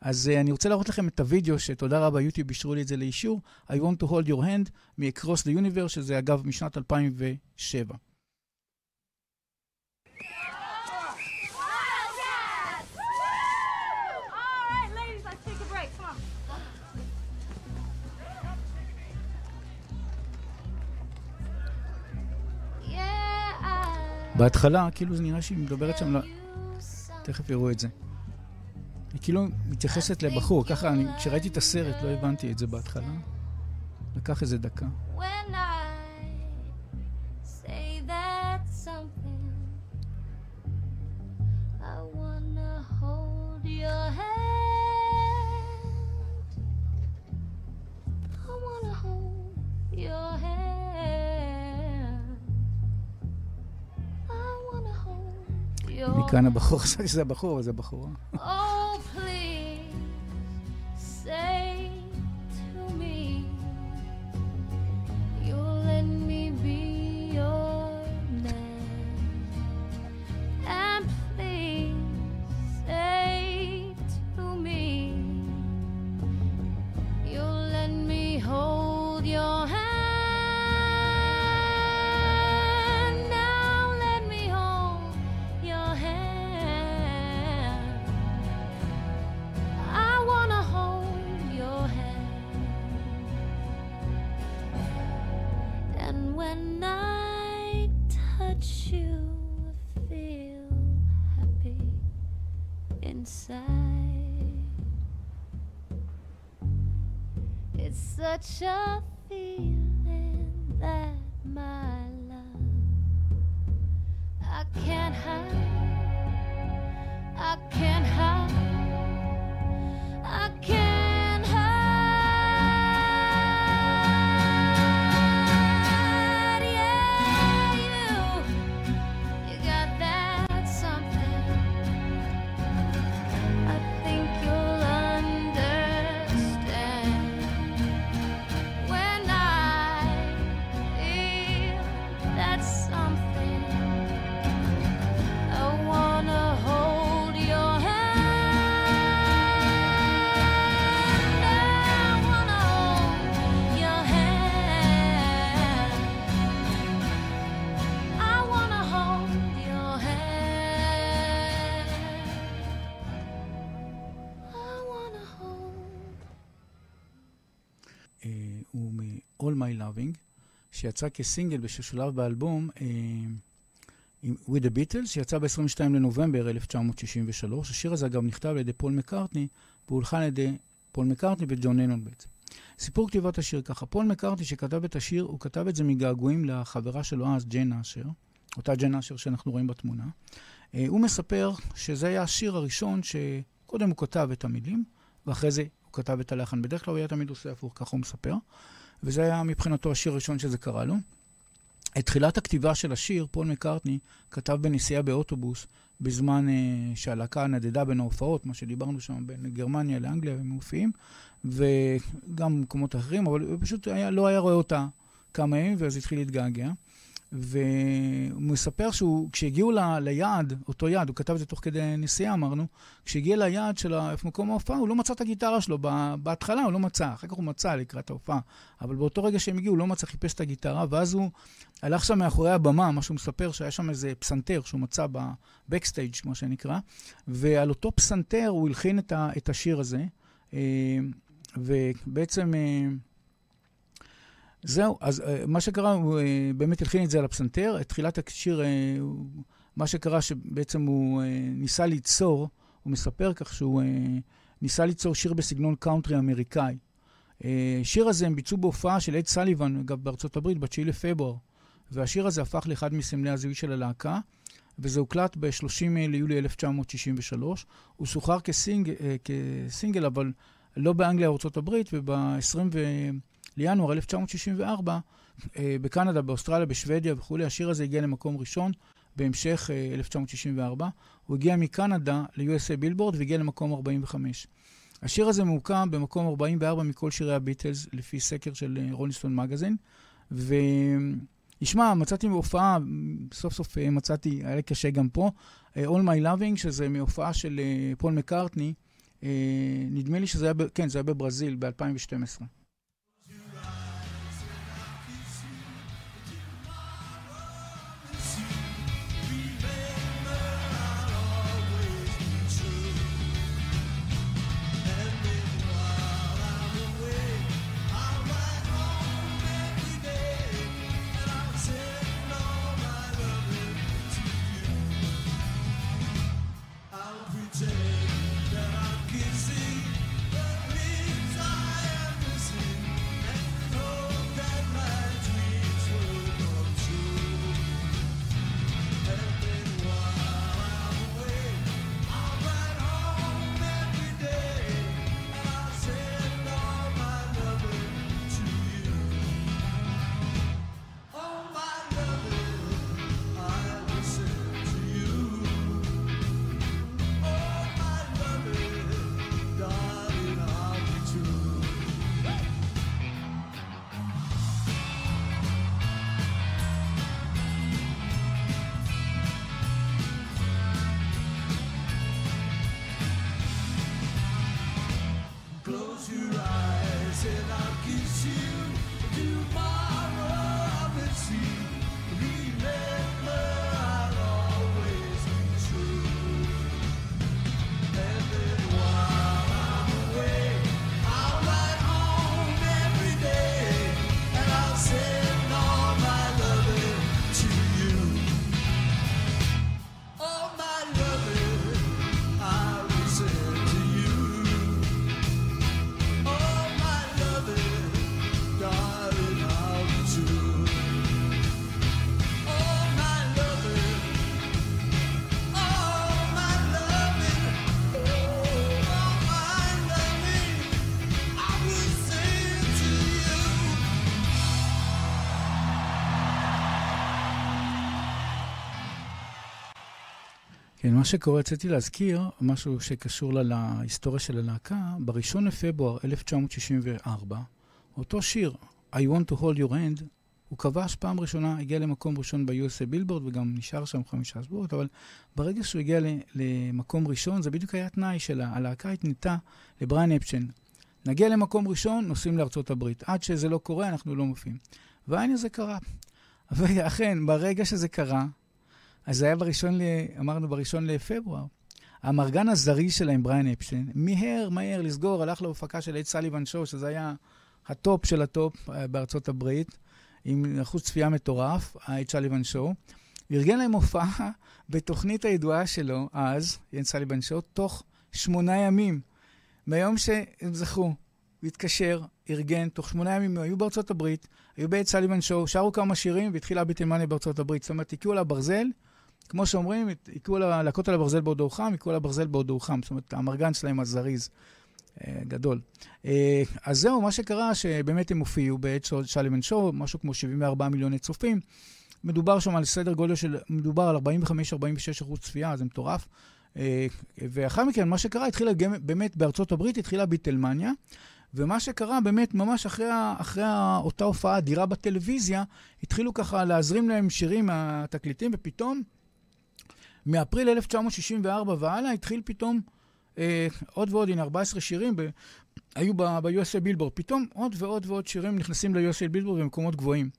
אז uh, אני רוצה להראות לכם את הוידאו, שתודה רבה, יוטיוב אישרו לי את זה לאישור, I want to hold your hand מ-Across the Universe, שזה אגב משנת 2007. בהתחלה, כאילו זה נראה שהיא מדברת שם, תכף יראו את זה. היא כאילו מתייחסת לבחור, ככה, אני, כשראיתי את הסרט לא הבנתי את זה בהתחלה. לקח איזה דקה. your מכאן הבחור, [laughs] חשבתי שזה הבחור, אבל זה בחורה. 这 שיצא כסינגל וששולב באלבום uh, With the Beatles, שיצא ב-22 לנובמבר 1963. השיר הזה אגב נכתב על ידי פול מקארטני, והולחן על ידי פול מקארטני וג'ון לנון בעצם. סיפור כתיבת השיר ככה, פול מקארטני שכתב את השיר, הוא כתב את זה מגעגועים לחברה שלו אז, ג'יין אשר, אותה ג'יין אשר שאנחנו רואים בתמונה. Uh, הוא מספר שזה היה השיר הראשון שקודם הוא כתב את המילים, ואחרי זה הוא כתב את הלחן. בדרך כלל הוא היה תמיד עושה הפוך, ככה הוא מספר. וזה היה מבחינתו השיר הראשון שזה קרה לו. את תחילת הכתיבה של השיר, פול מקארטני כתב בנסיעה באוטובוס בזמן uh, שהלהקה נדדה בין ההופעות, מה שדיברנו שם בין גרמניה לאנגליה, הם מופיעים, וגם במקומות אחרים, אבל הוא פשוט היה, לא היה רואה אותה כמה ימים, ואז התחיל להתגעגע. והוא מספר שהוא, כשהגיעו ל, ליעד, אותו יעד, הוא כתב את זה תוך כדי נסיעה, אמרנו, כשהגיע ליעד של מקום ההופעה, הוא לא מצא את הגיטרה שלו. בהתחלה הוא לא מצא, אחר כך הוא מצא לקראת ההופעה. אבל באותו רגע שהם הגיעו, הוא לא מצא, חיפש את הגיטרה, ואז הוא הלך שם מאחורי הבמה, מה שהוא מספר, שהיה שם איזה פסנתר שהוא מצא בבקסטייג', כמו שנקרא, ועל אותו פסנתר הוא הלחין את, ה, את השיר הזה, אה, ובעצם... אה, זהו, אז uh, מה שקרה, הוא uh, באמת הלחין את זה על הפסנתר. את תחילת השיר, uh, מה שקרה שבעצם הוא ניסה ליצור, הוא מספר כך שהוא ניסה ליצור שיר בסגנון קאונטרי אמריקאי. שיר הזה הם ביצעו בהופעה של אד סליבן, אגב, בארצות הברית, ב-9 לפברואר. והשיר הזה הפך לאחד מסמלי הזיהוי של הלהקה, וזה הוקלט ב-30 ליולי 1963. הוא שוחרר כסינג, כסינגל, אבל לא באנגליה, ארצות הברית, וב-20... לינואר 1964, אה, בקנדה, באוסטרליה, בשוודיה וכולי. השיר הזה הגיע למקום ראשון בהמשך 1964. אה, הוא הגיע מקנדה ל-USA בילבורד והגיע למקום 45. השיר הזה מעוקם במקום 44 מכל שירי הביטלס, לפי סקר של אה, מגזין. וישמע, מצאתי מהופעה, סוף סוף מצאתי, היה לי קשה גם פה, All My Loving, שזה מהופעה של פול מקארטני. נדמה לי שזה היה, כן, זה היה בברזיל ב-2012. כן, מה שקורה, רציתי להזכיר משהו שקשור להיסטוריה של הלהקה. ב-1 לפברואר 1964, אותו שיר, I want to hold your hand, הוא כבש פעם ראשונה, הגיע למקום ראשון ב-USA בילבורד וגם נשאר שם חמישה שבועות, אבל ברגע שהוא הגיע למקום ראשון, זה בדיוק היה תנאי של הלהקה התנתה לבריאן אפשטיין. נגיע למקום ראשון, נוסעים לארצות הברית. עד שזה לא קורה, אנחנו לא מופיעים. והנה זה קרה. ואכן, ברגע שזה קרה, אז זה היה בראשון, ל... אמרנו בראשון לפברואר. האמרגן הזריז שלהם, בריין אפשטיין, מיהר מהר לסגור, הלך להפקה של אד סליבן Show, שזה היה הטופ של הטופ אה, בארצות הברית, עם אחוז צפייה מטורף, האד סליבן Show. ארגן להם הופעה [laughs] בתוכנית הידועה שלו, אז, אד סליבן Show, תוך שמונה ימים. מהיום שהם זכו, הוא התקשר, ארגן, תוך שמונה ימים היו בארצות הברית, היו באייד סליבן שואו, שרו כמה שירים והתחילה ביטלמניה בארצות הברית. זאת אומרת, הקיאו לה ברזל, כמו שאומרים, יקראו להכות על הברזל בעודו חם, יקראו לה ברזל בעודו חם. זאת אומרת, המרגן שלהם הזריז. אה, גדול. אה, אז זהו, מה שקרה, שבאמת הם הופיעו בעת שלימן שואו, משהו כמו 74 מיליוני צופים, מדובר שם על סדר גודל של, מדובר על 45-46 אחוז צפייה, זה מטורף. אה, ואחר מכן, מה שקרה, התחילה באמת בארצות הברית, התחילה ביטלמניה, ומה שקרה באמת, ממש אחרי, אחרי אותה הופעה אדירה בטלוויזיה, התחילו ככה להזרים להם שירים מהתקליטים, ופתאום, מאפריל 1964 והלאה, התחיל פתאום אה, עוד ועוד, הנה 14 שירים, ב, היו ב-USA בילבורד. פתאום עוד ועוד ועוד שירים נכנסים ל-USA בילבורד במקומות גבוהים.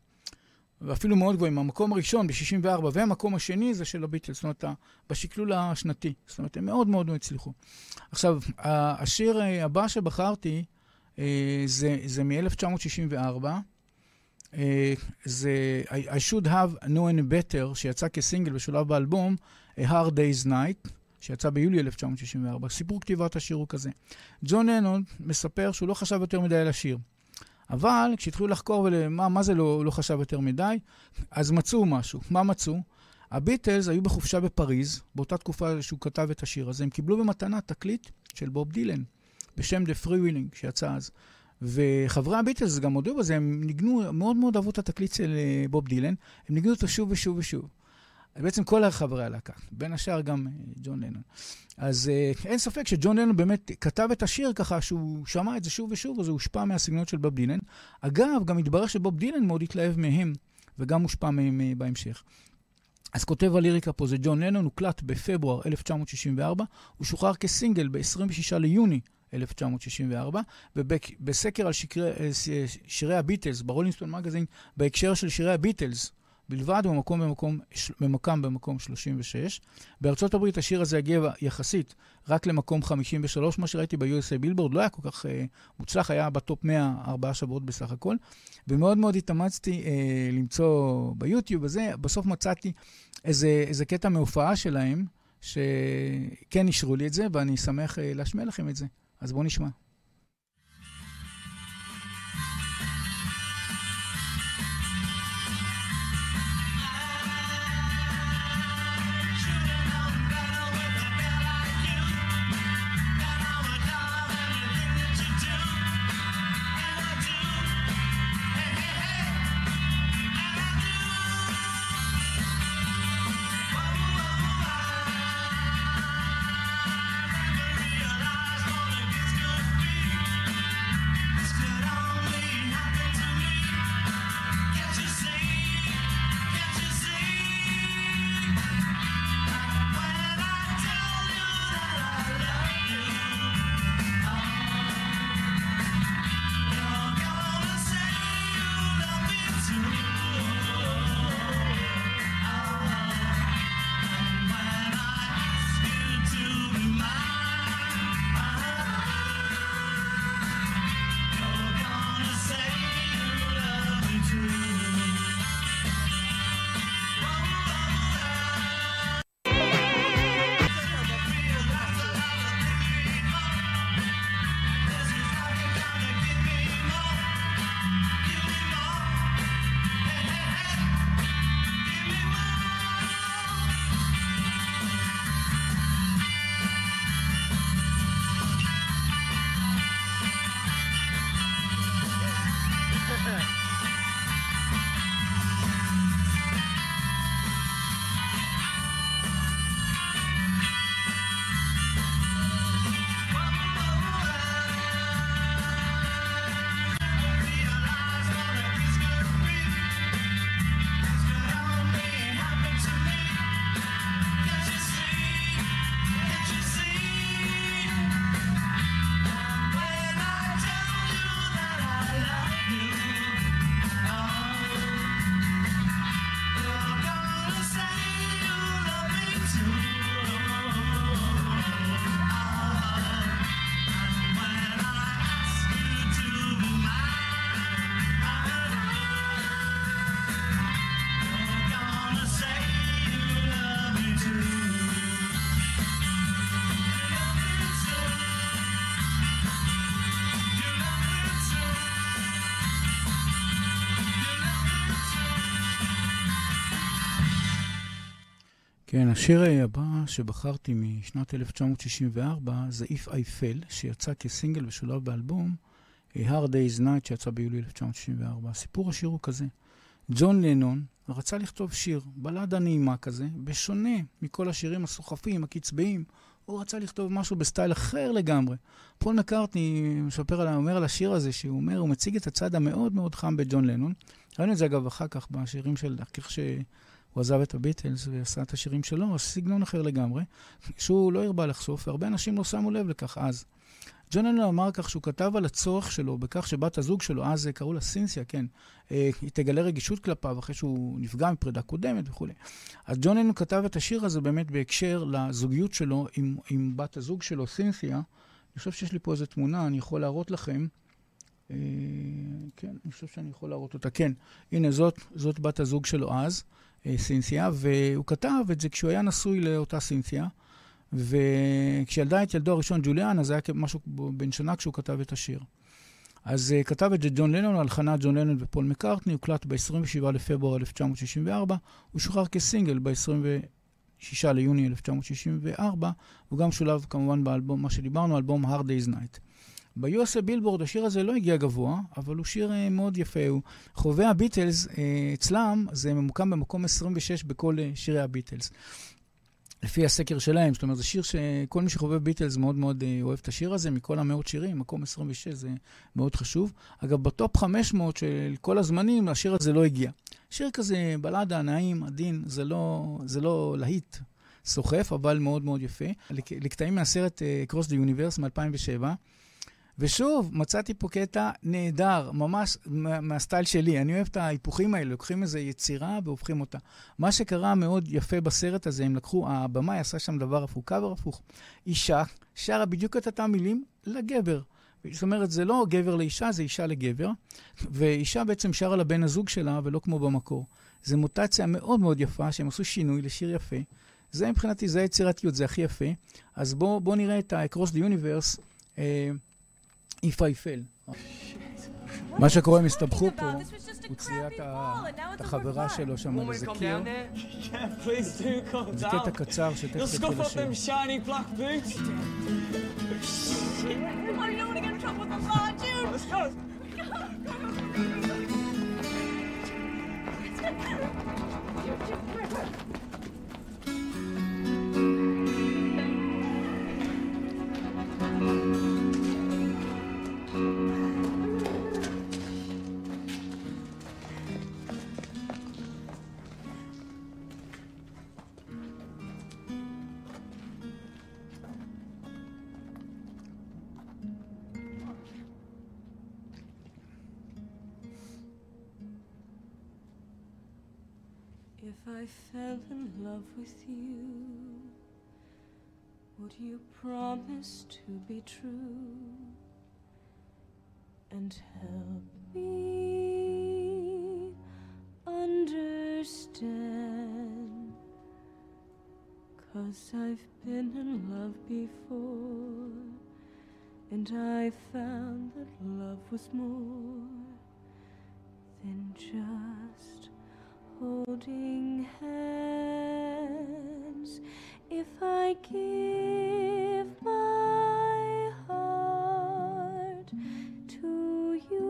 ואפילו מאוד גבוהים. המקום הראשון ב-64 והמקום השני זה של הביטלס, זאת אומרת, בשקלול השנתי. זאת אומרת, הם מאוד מאוד הצליחו. עכשיו, השיר אה, הבא שבחרתי אה, זה, זה מ-1964. אה, זה I should have known better, שיצא כסינגל ושולב באלבום, A Hard Day's Night. שיצא ביולי 1964. סיפור כתיבת השיר הוא כזה. ג'ון ננון מספר שהוא לא חשב יותר מדי על השיר. אבל כשהתחילו לחקור ולמה, מה זה לא, לא חשב יותר מדי, אז מצאו משהו. מה מצאו? הביטלס היו בחופשה בפריז, באותה תקופה שהוא כתב את השיר הזה. הם קיבלו במתנה תקליט של בוב דילן, בשם The Free Willing, שיצא אז. וחברי הביטלס גם הודו בזה, הם ניגנו, מאוד מאוד אהבו את התקליט של אה, בוב דילן, הם ניגנו אותו שוב ושוב ושוב. בעצם כל חברי הלהקה, בין השאר גם אה, ג'ון לנון. אז uh, אין ספק שג'ון לנון באמת כתב את השיר ככה שהוא שמע את זה שוב ושוב, אז הוא הושפע מהסגנונות של בוב דילן. אגב, גם התברר שבוב דילן מאוד התלהב מהם, וגם הושפע מהם uh, בהמשך. אז כותב הליריקה פה זה ג'ון לנון, הוקלט בפברואר 1964, הוא שוחרר כסינגל ב-26 ליוני 1964, ובסקר על שקרי, שירי הביטלס, ברולינגסטון מגזין, בהקשר של שירי הביטלס, בלבד, במקום במקום, ממוקם במקום 36. בארצות הברית השיר הזה הגיע יחסית רק למקום 53, מה שראיתי ב-USA בילבורד לא היה כל כך uh, מוצלח, היה בטופ 100 ארבעה שבועות בסך הכל. ומאוד מאוד התאמצתי uh, למצוא ביוטיוב וזה, בסוף מצאתי איזה, איזה קטע מהופעה שלהם, שכן אישרו לי את זה, ואני שמח uh, להשמיע לכם את זה. אז בואו נשמע. כן, השיר הבא שבחרתי משנת 1964 זה If I Fell, שיצא כסינגל ושולב באלבום Hard Day's Night שיצא ביולי 1964. הסיפור השיר הוא כזה. ג'ון לנון רצה לכתוב שיר, בלדה נעימה כזה, בשונה מכל השירים הסוחפים, הקצביים. הוא רצה לכתוב משהו בסטייל אחר לגמרי. פול מקארטני מספר על, אומר על השיר הזה, שהוא אומר, הוא מציג את הצד המאוד מאוד חם בג'ון לנון. ראינו את זה אגב אחר כך בשירים של, כך שהוא עזב את הביטלס ועשה את השירים שלו, סגנון אחר לגמרי, שהוא לא הרבה לחשוף, והרבה אנשים לא שמו לב לכך אז. ג'ון לנון אמר כך שהוא כתב על הצורך שלו בכך שבת הזוג שלו, אז קראו לה סינסיה, כן, אה, היא תגלה רגישות כלפיו אחרי שהוא נפגע מפרידה קודמת וכולי. אז ג'ון לנון כתב את השיר הזה באמת בהקשר לזוגיות שלו עם, עם בת הזוג שלו, סינסיה. אני חושב שיש לי פה איזו תמונה, אני יכול להראות לכם. אה, כן, אני חושב שאני יכול להראות אותה. כן, הנה, זאת, זאת בת הזוג שלו אז, אה, סינסיה, והוא כתב את זה כשהוא היה נשוי לאותה סינסיה. וכשילדה את ילדו הראשון, ג'וליאן, אז היה משהו בן שנה כשהוא כתב את השיר. אז uh, כתב את זה ג'ון לנון, הלחנת ג'ון לנון ופול מקארטני, הוקלט ב-27 לפברואר 1964, הוא שוחרר כסינגל ב-26 ליוני 1964, הוא גם שולב כמובן באלבום, מה שדיברנו, אלבום Hard Day's Night. ב-USA בילבורד השיר הזה לא הגיע גבוה, אבל הוא שיר uh, מאוד יפה. הוא חובבי הביטלס, uh, אצלם זה ממוקם במקום 26 בכל uh, שירי הביטלס. לפי הסקר שלהם, זאת אומרת, זה שיר שכל מי שחובב ביטלס מאוד מאוד אה, אוהב את השיר הזה, מכל המאות שירים, מקום 26 זה מאוד חשוב. אגב, בטופ 500 של כל הזמנים, השיר הזה לא הגיע. שיר כזה, בלדה, נעים, עדין, זה לא, זה לא להיט סוחף, אבל מאוד מאוד יפה. לקטעים מהסרט Cross the Universe מ-2007. ושוב, מצאתי פה קטע נהדר, ממש מהסטייל שלי. אני אוהב את ההיפוכים האלה, לוקחים איזו יצירה והופכים אותה. מה שקרה מאוד יפה בסרט הזה, הם לקחו, הבמאי עשה שם דבר הפוך, קאבר הפוך. אישה שרה בדיוק את אותם מילים לגבר. זאת אומרת, זה לא גבר לאישה, זה אישה לגבר, ואישה בעצם שרה לבן הזוג שלה, ולא כמו במקור. זו מוטציה מאוד מאוד יפה, שהם עשו שינוי לשיר יפה. זה מבחינתי, זה היצירתיות, זה הכי יפה. אז בואו בוא נראה את ה-Across the Universe. If I fell. מה שקורה, הם הסתבכו פה, הוא צייר את החברה שלו שם על איזה קיר. זה קטע קצר שתכף יתחיל לשיר. I fell in love with you, would you promise to be true and help me understand? Cause I've been in love before, and I found that love was more than just holding hands. If I give my heart to you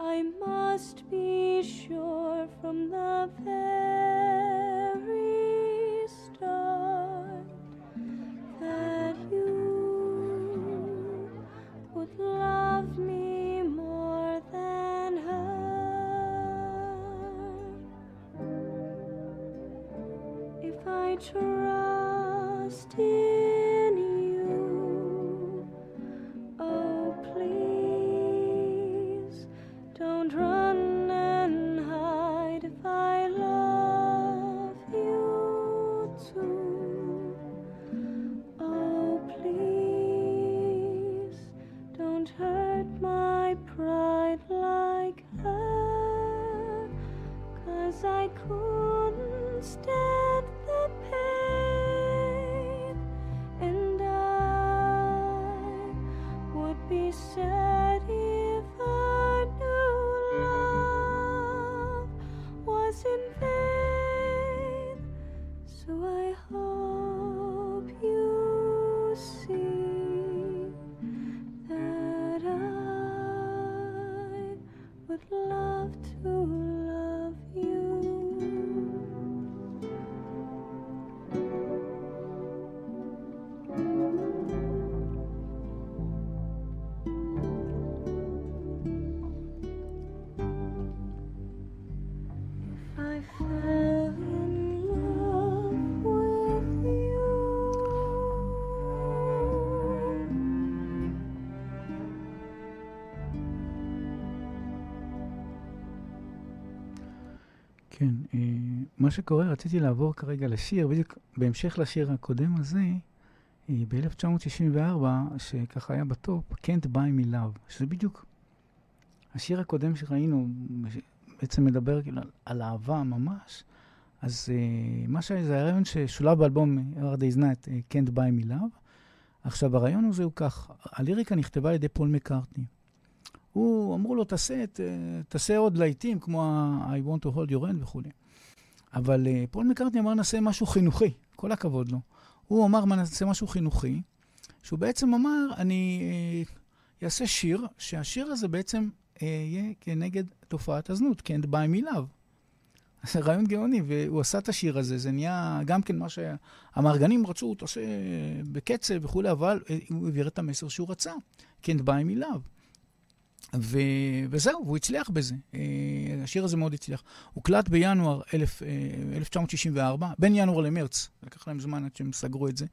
I must be sure from the very true. מה שקורה, רציתי לעבור כרגע לשיר, בדיוק בהמשך לשיר הקודם הזה, אה, ב-1964, שככה היה בטופ, Can't Buy Me Love, שזה בדיוק השיר הקודם שראינו, בעצם מדבר כאילו על אהבה ממש. אז uh, מה שהיה, זה הרעיון ששולב באלבום Hard Day's Night, uh, Can't Buy Me Love. עכשיו, הרעיון הזה הוא כך, הליריקה נכתבה על ידי פול מקארטני. הוא, אמרו לו, תעשה, תעשה עוד להיטים, כמו I want to hold your hand וכולי. אבל uh, פול מקארטני אמר, נעשה משהו חינוכי, כל הכבוד לו. הוא אמר, נעשה משהו חינוכי, שהוא בעצם אמר, אני אעשה uh, שיר, שהשיר הזה בעצם uh, יהיה כנגד תופעת הזנות, Can't buy me love. זה רעיון גאוני, והוא עשה את השיר הזה, זה נהיה גם כן מה שהמארגנים רצו, תעשה בקצב וכולי, אבל הוא העביר את המסר שהוא רצה, Can't buy me love. ו... וזהו, והוא הצליח בזה. Uh, השיר הזה מאוד הצליח. הוקלט בינואר 1000, uh, 1964, בין ינואר למרץ, לקח להם זמן עד שהם סגרו את זה.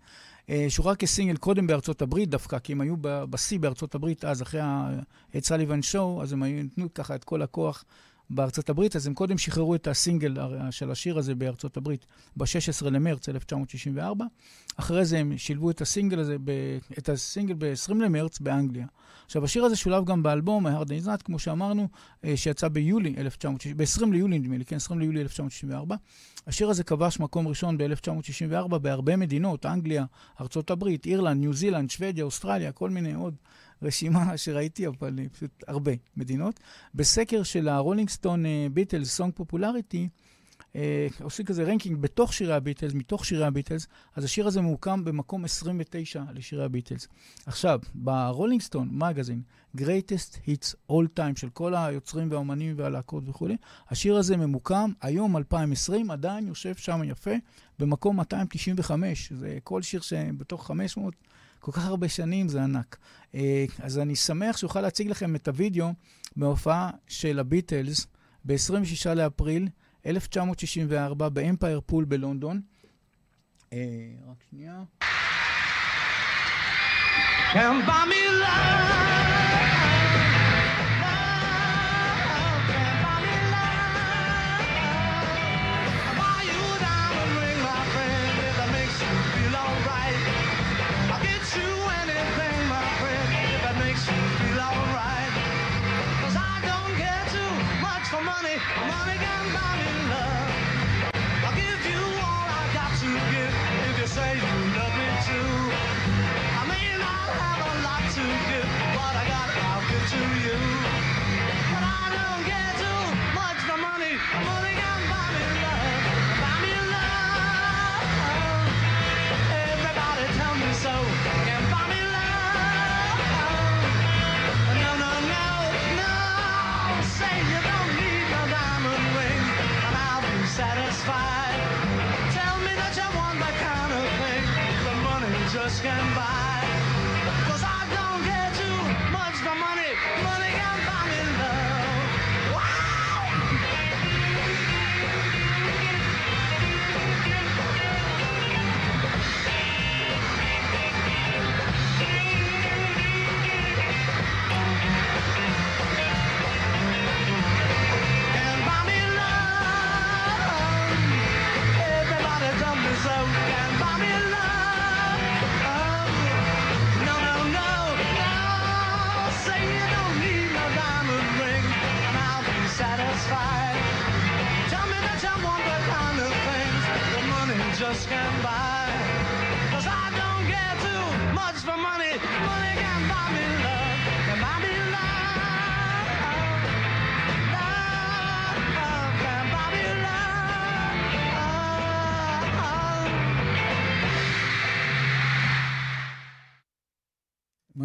Uh, שוחרר כסינגל קודם בארצות הברית דווקא, כי הם היו בשיא בארצות הברית אז, אחרי את סליבן שואו, אז הם היו נתנו ככה את כל הכוח בארצות הברית, אז הם קודם שחררו את הסינגל של השיר הזה בארצות הברית ב-16 למרץ 1964. אחרי זה הם שילבו את הסינגל הזה, ב, את הסינגל ב-20 למרץ באנגליה. עכשיו, השיר הזה שולב גם באלבום, ה-Hard Day's Night, כמו שאמרנו, אה, שיצא ביולי 1964, ב-20 ליולי נדמה לי, כן, 20 ליולי 1964. השיר הזה כבש מקום ראשון ב-1964 בהרבה מדינות, אנגליה, ארצות הברית, אירלנד, ניו זילנד, שוודיה, אוסטרליה, כל מיני עוד. רשימה שראיתי, אבל פשוט הרבה מדינות. בסקר של הרולינג סטון ביטלס, song popularity, עושים כזה ranking בתוך שירי הביטלס, מתוך שירי הביטלס, אז השיר הזה ממוקם במקום 29 לשירי הביטלס. עכשיו, ברולינג סטון magazine, greatest hits all time של כל היוצרים והאומנים והלהקות וכולי, השיר הזה ממוקם היום, 2020, עדיין יושב שם יפה, במקום 295. זה כל שיר שבתוך 500 כל כך הרבה שנים, זה ענק. אה, אז אני שמח שאוכל להציג לכם את הוידאו מהופעה של הביטלס ב-26 לאפריל 1964 באמפייר פול בלונדון. אה, רק שנייה. Can't buy me love. מה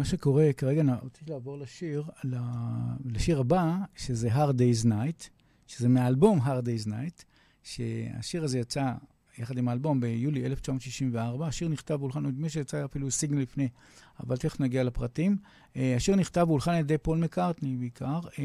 שקורה, כרגע אני רוצה לעבור לשיר, לשיר הבא, שזה Hard Day's Night, שזה מהאלבום Hard Day's Night, שהשיר הזה יצא יחד עם האלבום ביולי 1964. השיר נכתב והולחן, נדמה שיצא אפילו סיגנל לפני, אבל תכף נגיע לפרטים. Uh, השיר נכתב והולחן על ידי פול מקארטני בעיקר. Uh,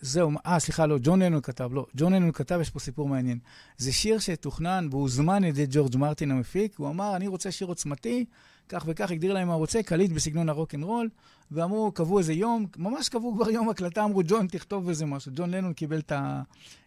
זהו, אה, סליחה, לא, ג'ון לנון כתב, לא, ג'ון לנון כתב, יש פה סיפור מעניין. זה שיר שתוכנן והוזמן על ידי ג'ורג' מרטין המפיק, הוא אמר, אני רוצה שיר עוצמתי, כך וכך, הגדיר להם מה רוצה, קליט בסגנון הרוקנרול, ואמרו, קבעו איזה יום, ממש קבעו כבר יום הקלטה, אמרו, ג'ון, תכתוב איזה משהו. ג'ון לנון קיבל את, ה,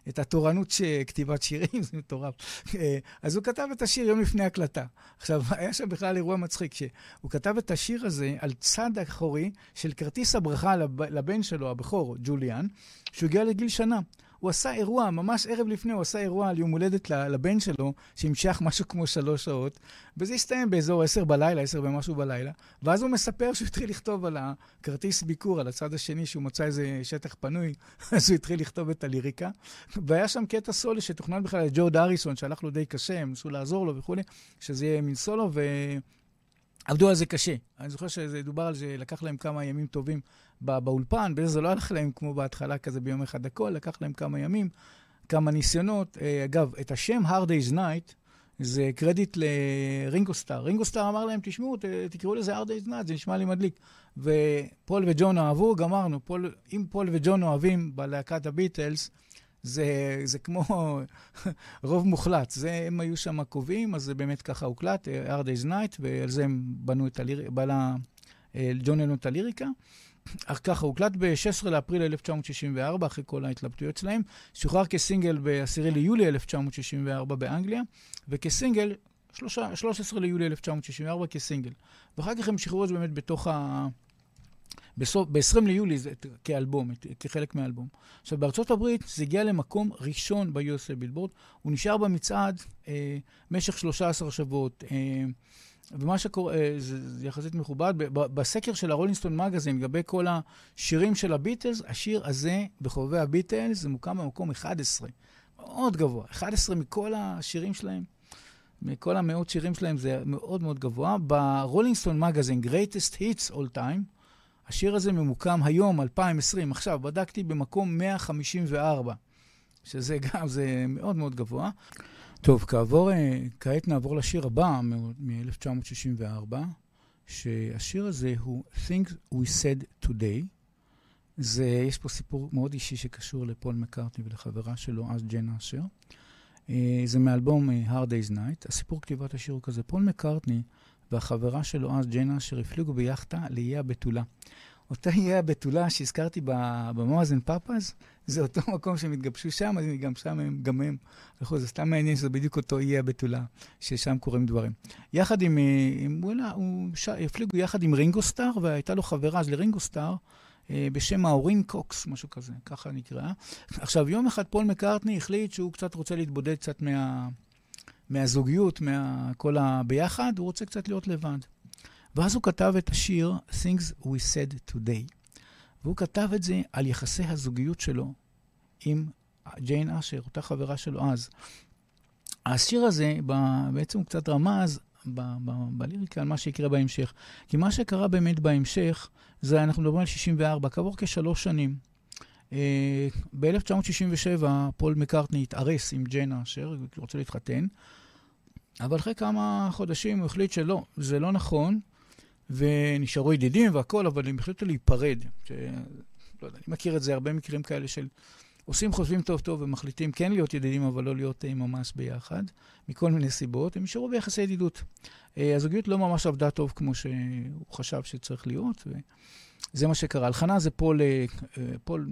את התורנות. כתיבת שירים, [laughs] זה מטורף. אה, אז הוא כתב את השיר יום לפני הקלטה. עכשיו, [laughs] היה שם בכלל אירוע מצחיק, שהוא כתב את השיר הזה על צד אחורי של כרטיס הברכה לב, לבן שלו, הבכור, ג'וליאן, שהוא הגיע לגיל שנה. הוא עשה אירוע, ממש ערב לפני, הוא עשה אירוע על יום הולדת לבן שלו, שהמשך משהו כמו שלוש שעות, וזה הסתיים באזור עשר בלילה, עשר ומשהו בלילה, ואז הוא מספר שהוא התחיל לכתוב על הכרטיס ביקור, על הצד השני, שהוא מצא איזה שטח פנוי, [laughs] אז הוא התחיל לכתוב את הליריקה. והיה שם קטע סולי שתוכנן בכלל לג'ורד אריסון, שהלך לו די קשה, הם ניסו לעזור לו וכולי, שזה יהיה מין סולו, ו... עבדו על זה קשה. אני זוכר שזה דובר על זה, לקח להם כמה ימים טובים בא, באולפן, זה לא הלך להם כמו בהתחלה, כזה ביום אחד הכל, לקח להם כמה ימים, כמה ניסיונות. אה, אגב, את השם Hard Day's Night, זה קרדיט לרינגו סטאר. רינגו סטאר אמר להם, תשמעו, ת, תקראו לזה Hard Day's Night, זה נשמע לי מדליק. ופול וג'ון אהבו, גמרנו. פול, אם פול וג'ון אוהבים בלהקת הביטלס, זה, זה כמו [laughs] רוב מוחלט. זה, הם היו שם קובעים, אז זה באמת ככה הוקלט, Hard Day's Night, ועל זה הם בנו את הליריקה, אה, ג'ון לנון את הליריקה. אך ככה, הוקלט ב-16 לאפריל 1964, אחרי כל ההתלבטויות שלהם. שוחרר כסינגל ב-10 ליולי 1964 באנגליה, וכסינגל, 13 ליולי 1964 כסינגל. ואחר כך הם שחררו את זה באמת בתוך ה... ב-20 ליולי זה כאלבום, כחלק מהאלבום. עכשיו, בארצות הברית זה הגיע למקום ראשון ב-USA בילבורד. הוא נשאר במצעד אה, משך 13 שבועות. אה, ומה שקורה, אה, זה, זה יחסית מכובד, בסקר של הרולינסטון מגזין, לגבי כל השירים של הביטלס, השיר הזה בחובבי הביטלס, זה מוקם במקום 11. מאוד גבוה. 11 מכל השירים שלהם, מכל המאות שירים שלהם, זה מאוד מאוד גבוה. ברולינסטון מגזין, Greatest Hits All Time, השיר הזה ממוקם היום, 2020, עכשיו, בדקתי במקום 154, שזה [laughs] גם, זה מאוד מאוד גבוה. טוב, כעבור, אה, כעת נעבור לשיר הבא מ-1964, שהשיר הזה הוא Things We Said Today. זה, יש פה סיפור מאוד אישי שקשור לפול מקארטני ולחברה שלו, אז ג'ן אשר. אה, זה מאלבום אה, Hard Day's Night. הסיפור כתיבת השיר הוא כזה, פול מקארטני והחברה שלו אז, ג'ן אשר, הפליגו ביאכטה לאיי הבתולה. אותה איי הבתולה שהזכרתי במואזן פאפאז, זה אותו [laughs] מקום שהם התגבשו שם, אז גם שם הם, גם הם הלכו, זה סתם מעניין שזה בדיוק אותו איי הבתולה, ששם קורים דברים. יחד עם, אה, עם וואלה, הוא ש... הפליגו יחד עם רינגו סטאר, והייתה לו חברה אז לרינגו סטאר, אה, בשם מורין קוקס, משהו כזה, ככה נקרא. עכשיו, יום אחד פול מקארטני החליט שהוא קצת רוצה להתבודד קצת מה... מהזוגיות, מכל הביחד, הוא רוצה קצת להיות לבד. ואז הוא כתב את השיר Things We Said Today. והוא כתב את זה על יחסי הזוגיות שלו עם ג'יין אשר, אותה חברה שלו אז. השיר הזה בעצם קצת רמז בליריקה על מה שיקרה בהמשך. כי מה שקרה באמת בהמשך, זה אנחנו מדברים על 64, כעבור כשלוש שנים. אה, ב-1967 פול מקארטני התארס עם ג'יינה אשר, הוא רוצה להתחתן, אבל אחרי כמה חודשים הוא החליט שלא, זה לא נכון, ונשארו ידידים והכול, אבל הם החליטו להיפרד. ש... לא יודע, אני מכיר את זה, הרבה מקרים כאלה של עושים, חושבים טוב טוב ומחליטים כן להיות ידידים, אבל לא להיות אה, ממש ביחד, מכל מיני סיבות, הם נשארו ביחסי ידידות. אה, הזוגיות לא ממש עבדה טוב כמו שהוא חשב שצריך להיות, וזה מה שקרה. הלחנה זה פול, אה, פול,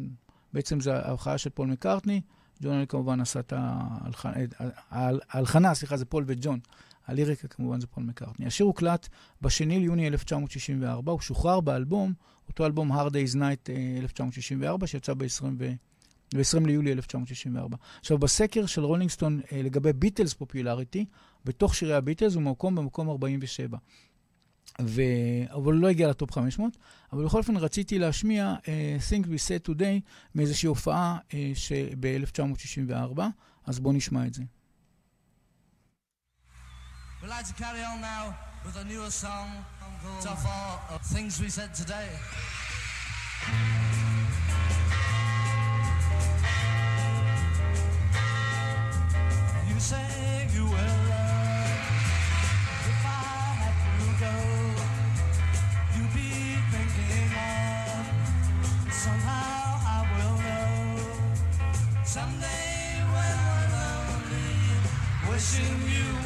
בעצם זה ההלחנה של פול מקארטני, ג'ון כמובן עשה את ההלחנה, סליחה, זה פול וג'ון. הליריקה כמובן זה פול מקארטני. השיר הוקלט ב-2 ליוני 1964, הוא שוחרר באלבום, אותו אלבום Hard Day's Night 1964, שיצא ב-20 ו... ב-20 ליולי 1964. עכשיו, בסקר של רולינגסטון אה, לגבי ביטלס popularity, בתוך שירי הביטלס הוא מקום במקום 47. ו... אבל הוא לא הגיע לטופ 500, אבל בכל אופן רציתי להשמיע uh, Things We Said Today מאיזושהי הופעה uh, ב-1964, אז בואו נשמע את זה. We'd like to carry on now with a newer song called uh, Things We Said Today. You say you will love if I go. You be thinking of somehow I will know. Someday when we're lonely, wishing you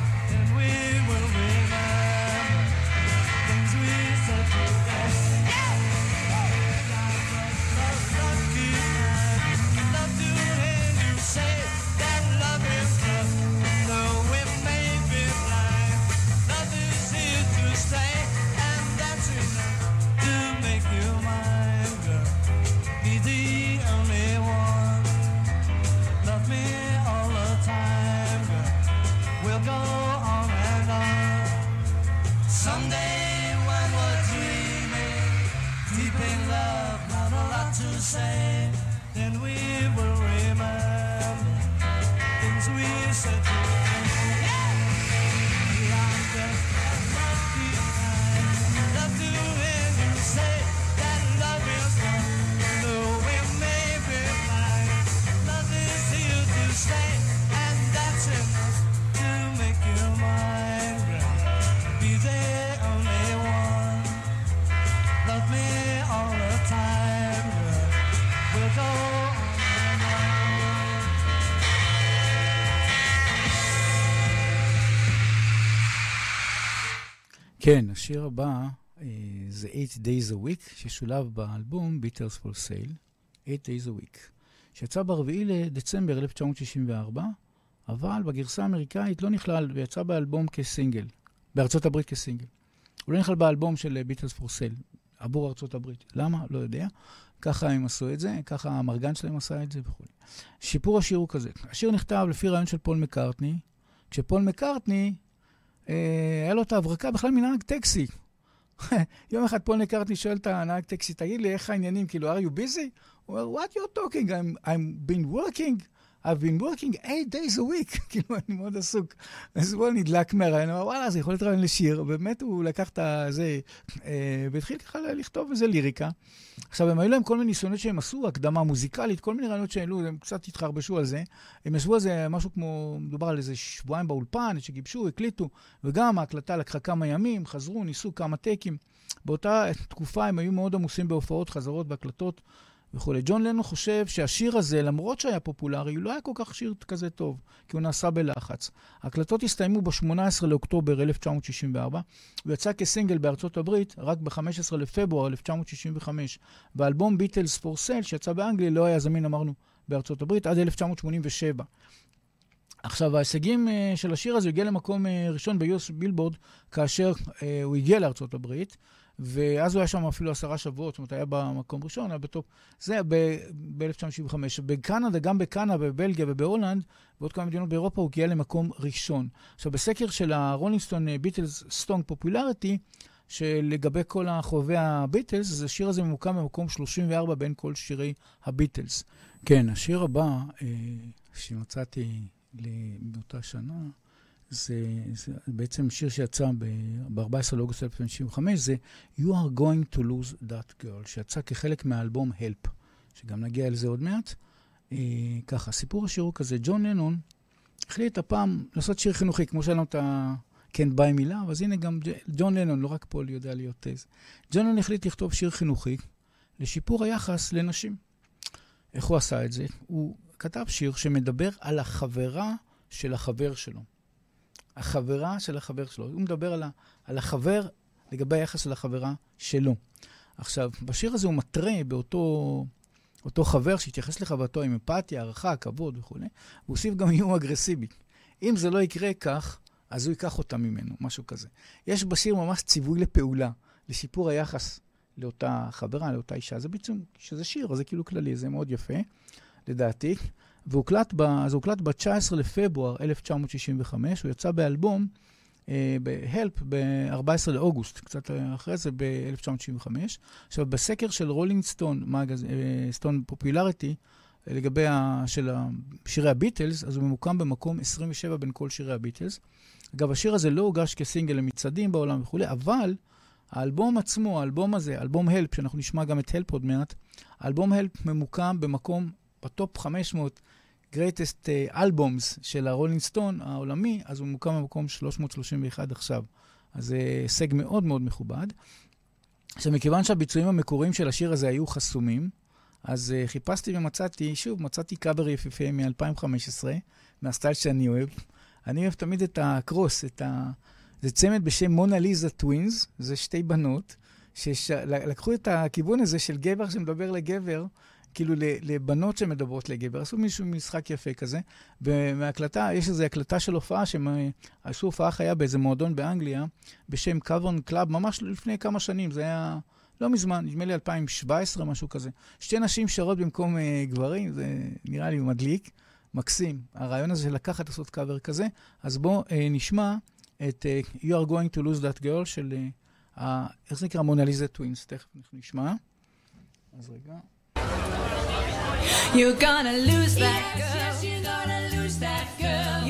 כן, השיר הבא אה, זה 8 Days a Week, ששולב באלבום Beatles for Sale, 8 Days a Week, שיצא ב-4 לדצמבר 1964, אבל בגרסה האמריקאית לא נכלל ויצא באלבום כסינגל, בארצות הברית כסינגל. הוא לא נכלל באלבום של Beatles for Sale, עבור ארצות הברית. למה? לא יודע. ככה הם עשו את זה, ככה המרגן שלהם עשה את זה וכו'. שיפור השיר הוא כזה. השיר נכתב לפי רעיון של פול מקארטני, כשפול מקארטני אה, היה לו את ההברקה בכלל מנהג טקסי. [laughs] יום אחד פול מקארטני שואל את הנהג טקסי, תגיד לי, איך העניינים? כאילו, are you busy? הוא אומר, what you're talking? I'm, I'm been working. I've been working eight days a week. [laughs] כאילו, אני מאוד עסוק. אז הוא נדלק מהרעיון, הוא אמר, וואלה, זה יכול להיות רעיון לשיר. באמת, הוא לקח את זה, אה, והתחיל ככה לכתוב איזה ליריקה. עכשיו, הם היו להם כל מיני ניסיונות שהם עשו, הקדמה מוזיקלית, כל מיני רעיונות שהעלו, הם קצת התחרבשו על זה. הם ישבו על זה משהו כמו, מדובר על איזה שבועיים באולפן, שגיבשו, הקליטו, וגם ההקלטה לקחה כמה ימים, חזרו, ניסו כמה טייקים. באותה תקופה הם היו מאוד עמוסים בהופעות, חזרות והקלטות וכולי. ג'ון לנו חושב שהשיר הזה, למרות שהיה פופולרי, הוא לא היה כל כך שיר כזה טוב, כי הוא נעשה בלחץ. ההקלטות הסתיימו ב-18 לאוקטובר 1964, ויצא כסינגל בארצות הברית רק ב-15 לפברואר 1965. באלבום Beatles for Sale, שיצא באנגליה, לא היה זמין, אמרנו, בארצות הברית, עד 1987. עכשיו, ההישגים uh, של השיר הזה הגיע למקום uh, ראשון ב US Billboard, כאשר uh, הוא הגיע לארצות הברית, ואז הוא היה שם אפילו עשרה שבועות, זאת אומרת, היה במקום ראשון, היה בטופ. זה ב-1975. בקנדה, גם בקנדה, בבלגיה ובהולנד, ועוד כמה מדינות באירופה, הוא הגיע למקום ראשון. עכשיו, בסקר של ה Rolling Stone Beatles song popularity, שלגבי כל חובבי הביטלס, אז השיר הזה ממוקם במקום 34 בין כל שירי הביטלס. כן, השיר הבא אה, שמצאתי באותה שנה, זה, זה בעצם שיר שיצא ב-14 לאוגוסט 1995, זה You are going to lose that girl, שיצא כחלק מהאלבום Help, שגם נגיע אל זה עוד מעט. אה, ככה, סיפור השיר הוא כזה, ג'ון לנון החליט הפעם לעשות שיר חינוכי, כמו שהיה לנו את ה... כן ביי מילה, אז הנה גם ג'ון לנון, לא רק פול יודע להיות תז. ג'ון לנון החליט לכתוב שיר חינוכי לשיפור היחס לנשים. איך הוא עשה את זה? הוא כתב שיר שמדבר על החברה של החבר שלו. החברה של החבר שלו. הוא מדבר על, ה, על החבר לגבי היחס של החברה שלו. עכשיו, בשיר הזה הוא מתרה באותו אותו חבר שהתייחס לחברתו עם אמפתיה, הערכה, כבוד וכו', הוא הוסיף גם איום אגרסיבי. אם זה לא יקרה כך, אז הוא ייקח אותה ממנו, משהו כזה. יש בשיר ממש ציווי לפעולה, לשיפור היחס לאותה חברה, לאותה אישה. זה בעצם, שזה שיר, זה כאילו כללי, זה מאוד יפה, לדעתי. והוקלט ב, אז הוקלט ב-19 לפברואר 1965, הוא יצא באלבום, אה, ב-Help, ב-14 לאוגוסט, קצת אחרי זה, ב-1965. עכשיו, בסקר של רולינג סטון, אה, song popularity, לגבי ה, של שירי הביטלס, אז הוא ממוקם במקום 27 בין כל שירי הביטלס. אגב, השיר הזה לא הוגש כסינגל למצעדים בעולם וכולי, אבל האלבום עצמו, האלבום הזה, אלבום Help, שאנחנו נשמע גם את Help עוד מעט, האלבום Help ממוקם במקום, בטופ 500 greatest albums של הרולינג סטון העולמי, אז הוא ממוקם במקום 331 עכשיו. אז זה הישג מאוד מאוד מכובד. עכשיו, מכיוון שהביצועים המקוריים של השיר הזה היו חסומים, אז uh, חיפשתי ומצאתי, שוב, מצאתי קאבר יפיפה מ-2015, מהסטייל שאני אוהב. אני אוהב תמיד את הקרוס, את ה... זה צמד בשם מונה ליזה טווינס, זה שתי בנות, שלקחו את הכיוון הזה של גבר שמדבר לגבר, כאילו לבנות שמדברות לגבר. עשו מישהו משחק יפה כזה, ומהקלטה, יש איזו הקלטה של הופעה, שהם עשו הופעה חיה באיזה מועדון באנגליה, בשם Cavern Club, ממש לפני כמה שנים, זה היה לא מזמן, נדמה לי 2017, משהו כזה. שתי נשים שרות במקום uh, גברים, זה נראה לי מדליק, מקסים. הרעיון הזה לקחת לעשות קאבר כזה, אז בואו uh, נשמע את uh, You are going to lose that girl של, uh, איך זה נקרא? MonaLisa Twins, תכף אנחנו נשמע. אז רגע. You're gonna lose that girl. Yes, you're gonna lose that girl.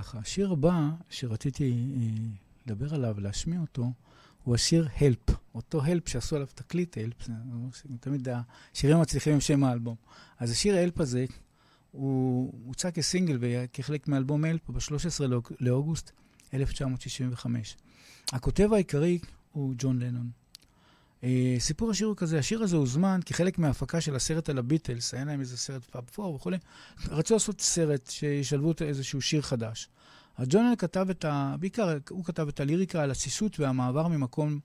ככה. השיר הבא שרציתי אה, לדבר עליו, להשמיע אותו, הוא השיר הלפ. אותו הלפ שעשו עליו תקליט הלפ, זה תמיד השירים המצליחים עם שם האלבום. אז השיר הלפ הזה, הוא הוצא כסינגל וכחלק מאלבום הלפ ב-13 לאוגוסט 1965. הכותב העיקרי הוא ג'ון לנון. אה, סיפור השיר הוא כזה, השיר הזה הוזמן כחלק מההפקה של הסרט על הביטלס, היה להם איזה סרט פאב פור וכולי. רצו לעשות סרט שישלבו איזשהו שיר חדש. ג'ון כתב את ה... בעיקר הוא כתב את הליריקה על הסיסות והמעבר ממקום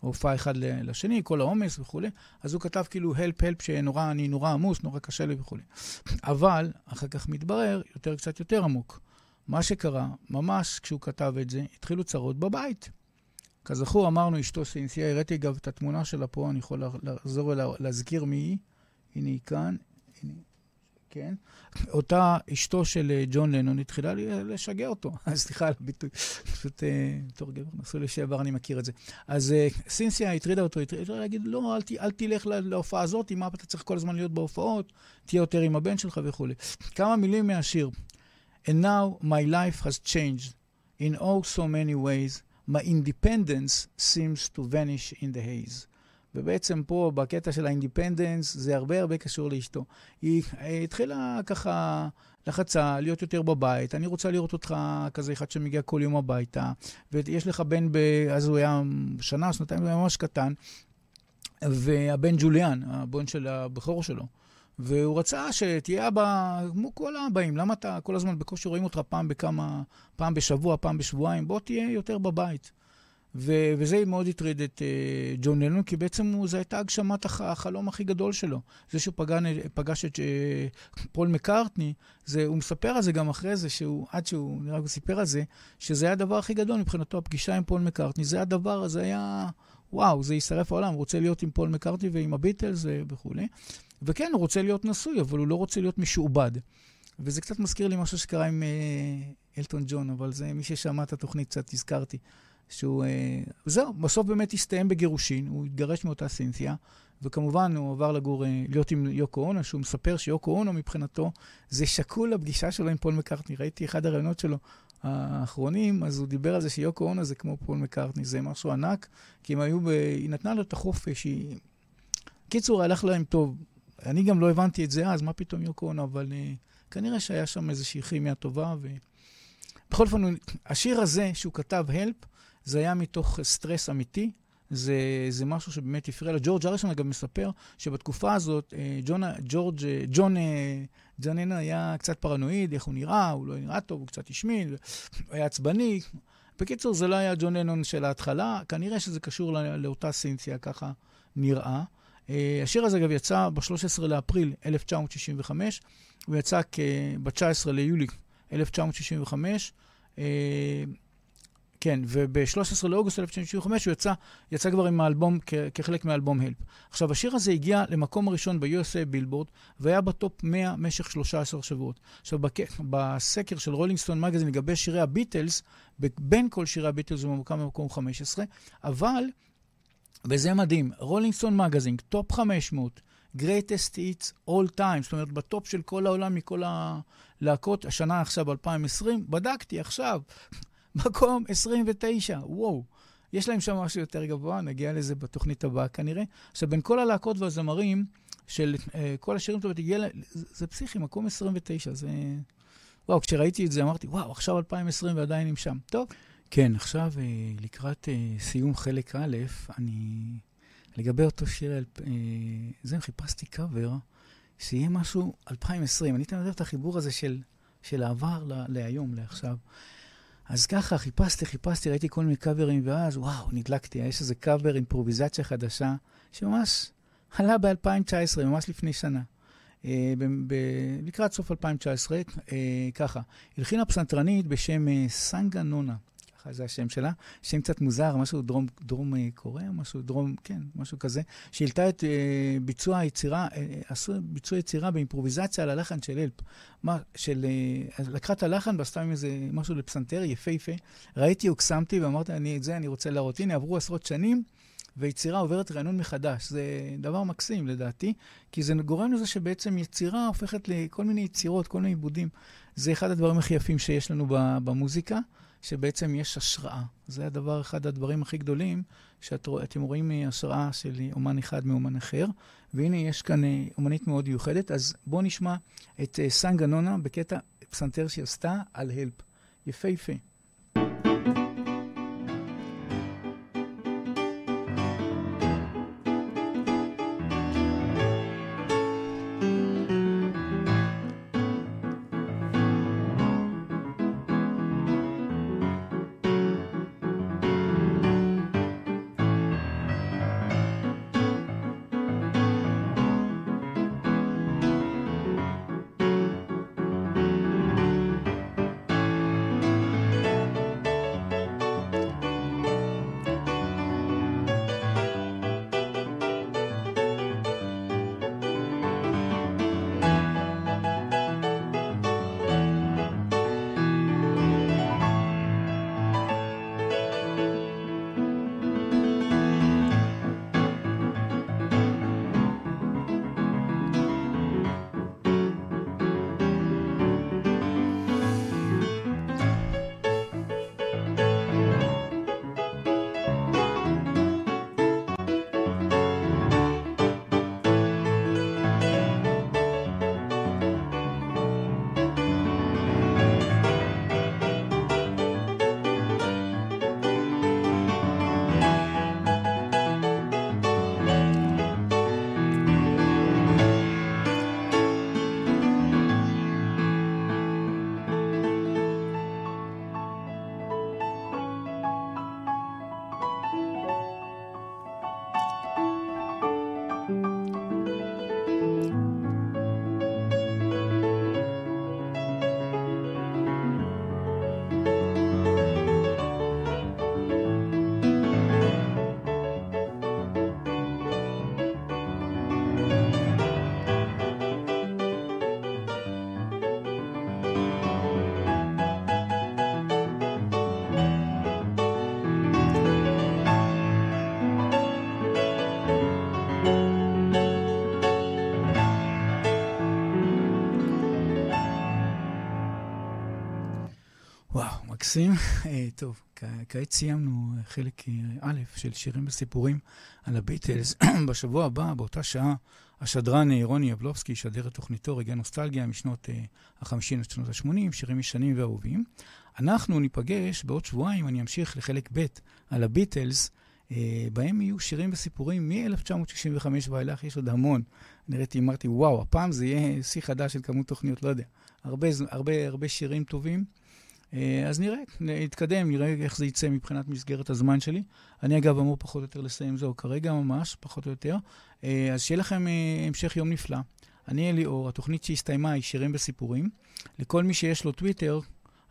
הופעה אחד לשני, כל העומס וכולי. אז הוא כתב כאילו הלפ הלפ שנורא, אני נורא עמוס, נורא קשה לי וכולי. אבל אחר כך מתברר יותר, קצת יותר עמוק. מה שקרה, ממש כשהוא כתב את זה, התחילו צרות בבית. כזכור, אמרנו אשתו סינסייה, הראיתי גם את התמונה שלה פה, אני יכול לחזור ולהזכיר מי היא. הנה היא כאן, הנה, כן. אותה אשתו של אה, ג'ון לנון התחילה לשגע אותו. [laughs] סליחה על הביטוי, פשוט אה, בתור גבר נשוי לשעבר אני מכיר את זה. אז אה, סינסייה הטרידה אותו, הטרידה להגיד, לא, אל, ת, אל תלך לה- להופעה הזאת, מה אתה צריך כל הזמן להיות בהופעות, תהיה יותר עם הבן שלך וכולי. כמה מילים מהשיר. And now my life has changed in oh so many ways. My independence seems to vanish in the haze. ובעצם פה, בקטע של ה independence, זה הרבה הרבה קשור לאשתו. היא התחילה ככה, לחצה, להיות יותר בבית. אני רוצה לראות אותך כזה אחד שמגיע כל יום הביתה, ויש לך בן, ב... אז הוא היה שנה, שנתיים, הוא היה ממש קטן. והבן ג'וליאן, הבן של הבכור שלו. והוא רצה שתהיה אבא כמו כל האבאים. למה אתה כל הזמן בקושי רואים אותך פעם בכמה, פעם בשבוע, פעם בשבועיים? בוא תהיה יותר בבית. ו- וזה מאוד הטריד את uh, ג'ון לנון, כי בעצם זו הייתה הגשמת הח- החלום הכי גדול שלו. זה שהוא פגע, פגש את uh, פול מקארטני, זה, הוא מספר על זה גם אחרי זה, שהוא, עד שהוא, נראה הוא סיפר על זה, שזה היה הדבר הכי גדול מבחינתו, הפגישה עם פול מקארטני. זה הדבר, זה היה, וואו, זה יישרף העולם, הוא רוצה להיות עם פול מקארטני ועם הביטלס וכולי. וכן, הוא רוצה להיות נשוי, אבל הוא לא רוצה להיות משועבד. וזה קצת מזכיר לי משהו שקרה עם uh, אלטון ג'ון, אבל זה מי ששמע את התוכנית קצת הזכרתי. שהוא... אה, זהו, בסוף באמת הסתיים בגירושין, הוא התגרש מאותה סינתיה, וכמובן הוא עבר לגור, אה, להיות עם יוקו אונו, שהוא מספר שיוקו אונו מבחינתו, זה שקול לפגישה שלו עם פול מקארטני. ראיתי אחד הראיונות שלו האחרונים, אז הוא דיבר על זה שיוקו אונו זה כמו פול מקארטני, זה משהו ענק, כי הם היו ב... היא נתנה לו את החופש, היא... קיצור, הלך להם טוב. אני גם לא הבנתי את זה אז, מה פתאום יוקו אונו, אבל uh, כנראה שהיה שם איזושהי כימיה טובה. ו... בכל אופן, השיר הזה שהוא כתב, הלפ, זה היה מתוך סטרס אמיתי, זה, זה משהו שבאמת הפריע לו. ג'ורג' אריסון אגב מספר שבתקופה הזאת אה, ג'ון, ג'ורג', ג'ון, הנה היה קצת פרנואיד, איך הוא נראה, הוא לא נראה טוב, הוא קצת השמין, הוא היה עצבני. בקיצור, זה לא היה ג'ון לנון של ההתחלה, כנראה שזה קשור לא, לאותה סינציה, ככה נראה. אה, השיר הזה אגב יצא ב-13 לאפריל 1965, הוא יצא ב-19 ליולי 1965. כן, וב-13 לאוגוסט 1965 הוא יצא, יצא כבר עם האלבום כ- כחלק מאלבום Help. עכשיו, השיר הזה הגיע למקום הראשון ב-USA בילבורד, והיה בטופ 100 משך 13 שבועות. עכשיו, בק... בסקר של Rolling Stone Magazine לגבי שירי הביטלס, בין כל שירי הביטלס הוא ממוקם במקום 15, אבל, וזה מדהים, Rolling Stone Magazine, top 500, greatest hits all time, זאת אומרת, בטופ של כל העולם מכל הלהקות, השנה עכשיו 2020, בדקתי עכשיו. מקום 29, וואו. יש להם שם משהו יותר גבוה, נגיע לזה בתוכנית הבאה כנראה. עכשיו, בין כל הלהקות והזמרים של uh, כל השירים טובות, הגיע, זה, זה פסיכי, מקום 29, זה... וואו, כשראיתי את זה אמרתי, וואו, עכשיו 2020 ועדיין הם שם. טוב. כן, עכשיו uh, לקראת uh, סיום חלק א', אני... לגבי אותו שיר, uh, זה, חיפשתי קאבר, שיהיה משהו 2020. אני אתן את החיבור הזה של, של העבר להיום, לעכשיו. אז ככה, חיפשתי, חיפשתי, ראיתי כל מיני קאברים, ואז, וואו, נדלקתי. יש איזה קאבר, אימפרוביזציה חדשה, שממש עלה ב-2019, ממש לפני שנה. אה, לקראת סוף 2019, אה, ככה, הלחינה פסנתרנית בשם אה, סנגה נונה. ככה זה השם שלה, שם קצת מוזר, משהו דרום, דרום אה, קוריאה, משהו דרום, כן, משהו כזה, שהעלתה את אה, ביצוע היצירה, אה, עשו ביצוע יצירה באימפרוביזציה על הלחן של אלפ. מה, של, אה, לקחה את הלחן ועשתה עם איזה משהו לפסנתר יפהפה. ראיתי, הוקסמתי ואמרתי, אני, את זה אני רוצה להראות. הנה, עברו עשרות שנים. ויצירה עוברת רענון מחדש. זה דבר מקסים לדעתי, כי זה גורם לזה שבעצם יצירה הופכת לכל מיני יצירות, כל מיני עיבודים. זה אחד הדברים הכי יפים שיש לנו במוזיקה. שבעצם יש השראה. זה הדבר, אחד הדברים הכי גדולים, שאתם רואים השראה של אומן אחד מאומן אחר, והנה יש כאן אה, אומנית מאוד מיוחדת, אז בואו נשמע את אה, סנגה נונה בקטע פסנתר שהיא עשתה על הלפ. יפהפה. Thank מקסים. אה, טוב, כעת סיימנו אה, חלק אה, א' של שירים וסיפורים על הביטלס. [clears throat] בשבוע הבא, באותה שעה, השדרן רוני יבלובסקי ישדר את תוכניתו רגעי נוסטלגיה משנות ה-50 עד שנות ה-80, שירים ישנים ואהובים. אנחנו ניפגש בעוד שבועיים, אני אמשיך לחלק ב' על הביטלס, בהם יהיו שירים וסיפורים מ-1965 ואילך, יש עוד המון. נראיתי, אמרתי, וואו, הפעם זה יהיה שיא חדש של כמות תוכניות, לא יודע. הרבה, הרבה, הרבה שירים טובים. אה, אז נראה, נתקדם, נראה איך זה יצא מבחינת מסגרת הזמן שלי. אני אגב אמור פחות או יותר לסיים זהו כרגע ממש, פחות או יותר. אה, אז שיהיה לכם אה, המשך יום נפלא. אני אליאור, התוכנית שהסתיימה היא שירים וסיפורים. לכל מי שיש לו טוויטר,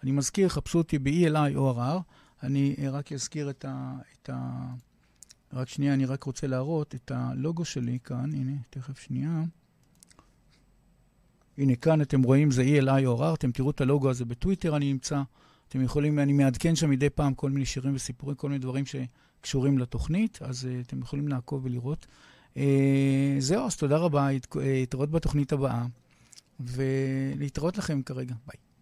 אני מזכיר, חפשו אותי ב-ELI או RR. אני רק אזכיר את ה, את ה... רק שנייה, אני רק רוצה להראות את הלוגו שלי כאן. הנה, תכף שנייה. הנה, כאן אתם רואים, זה ELI או RR, אתם תראו את הלוגו הזה בטוויטר, אני נמצא. אתם יכולים, אני מעדכן שם מדי פעם כל מיני שירים וסיפורים, כל מיני דברים שקשורים לתוכנית, אז uh, אתם יכולים לעקוב ולראות. Uh, זהו, אז תודה רבה, uh, התראות בתוכנית הבאה, ולהתראות לכם כרגע. ביי.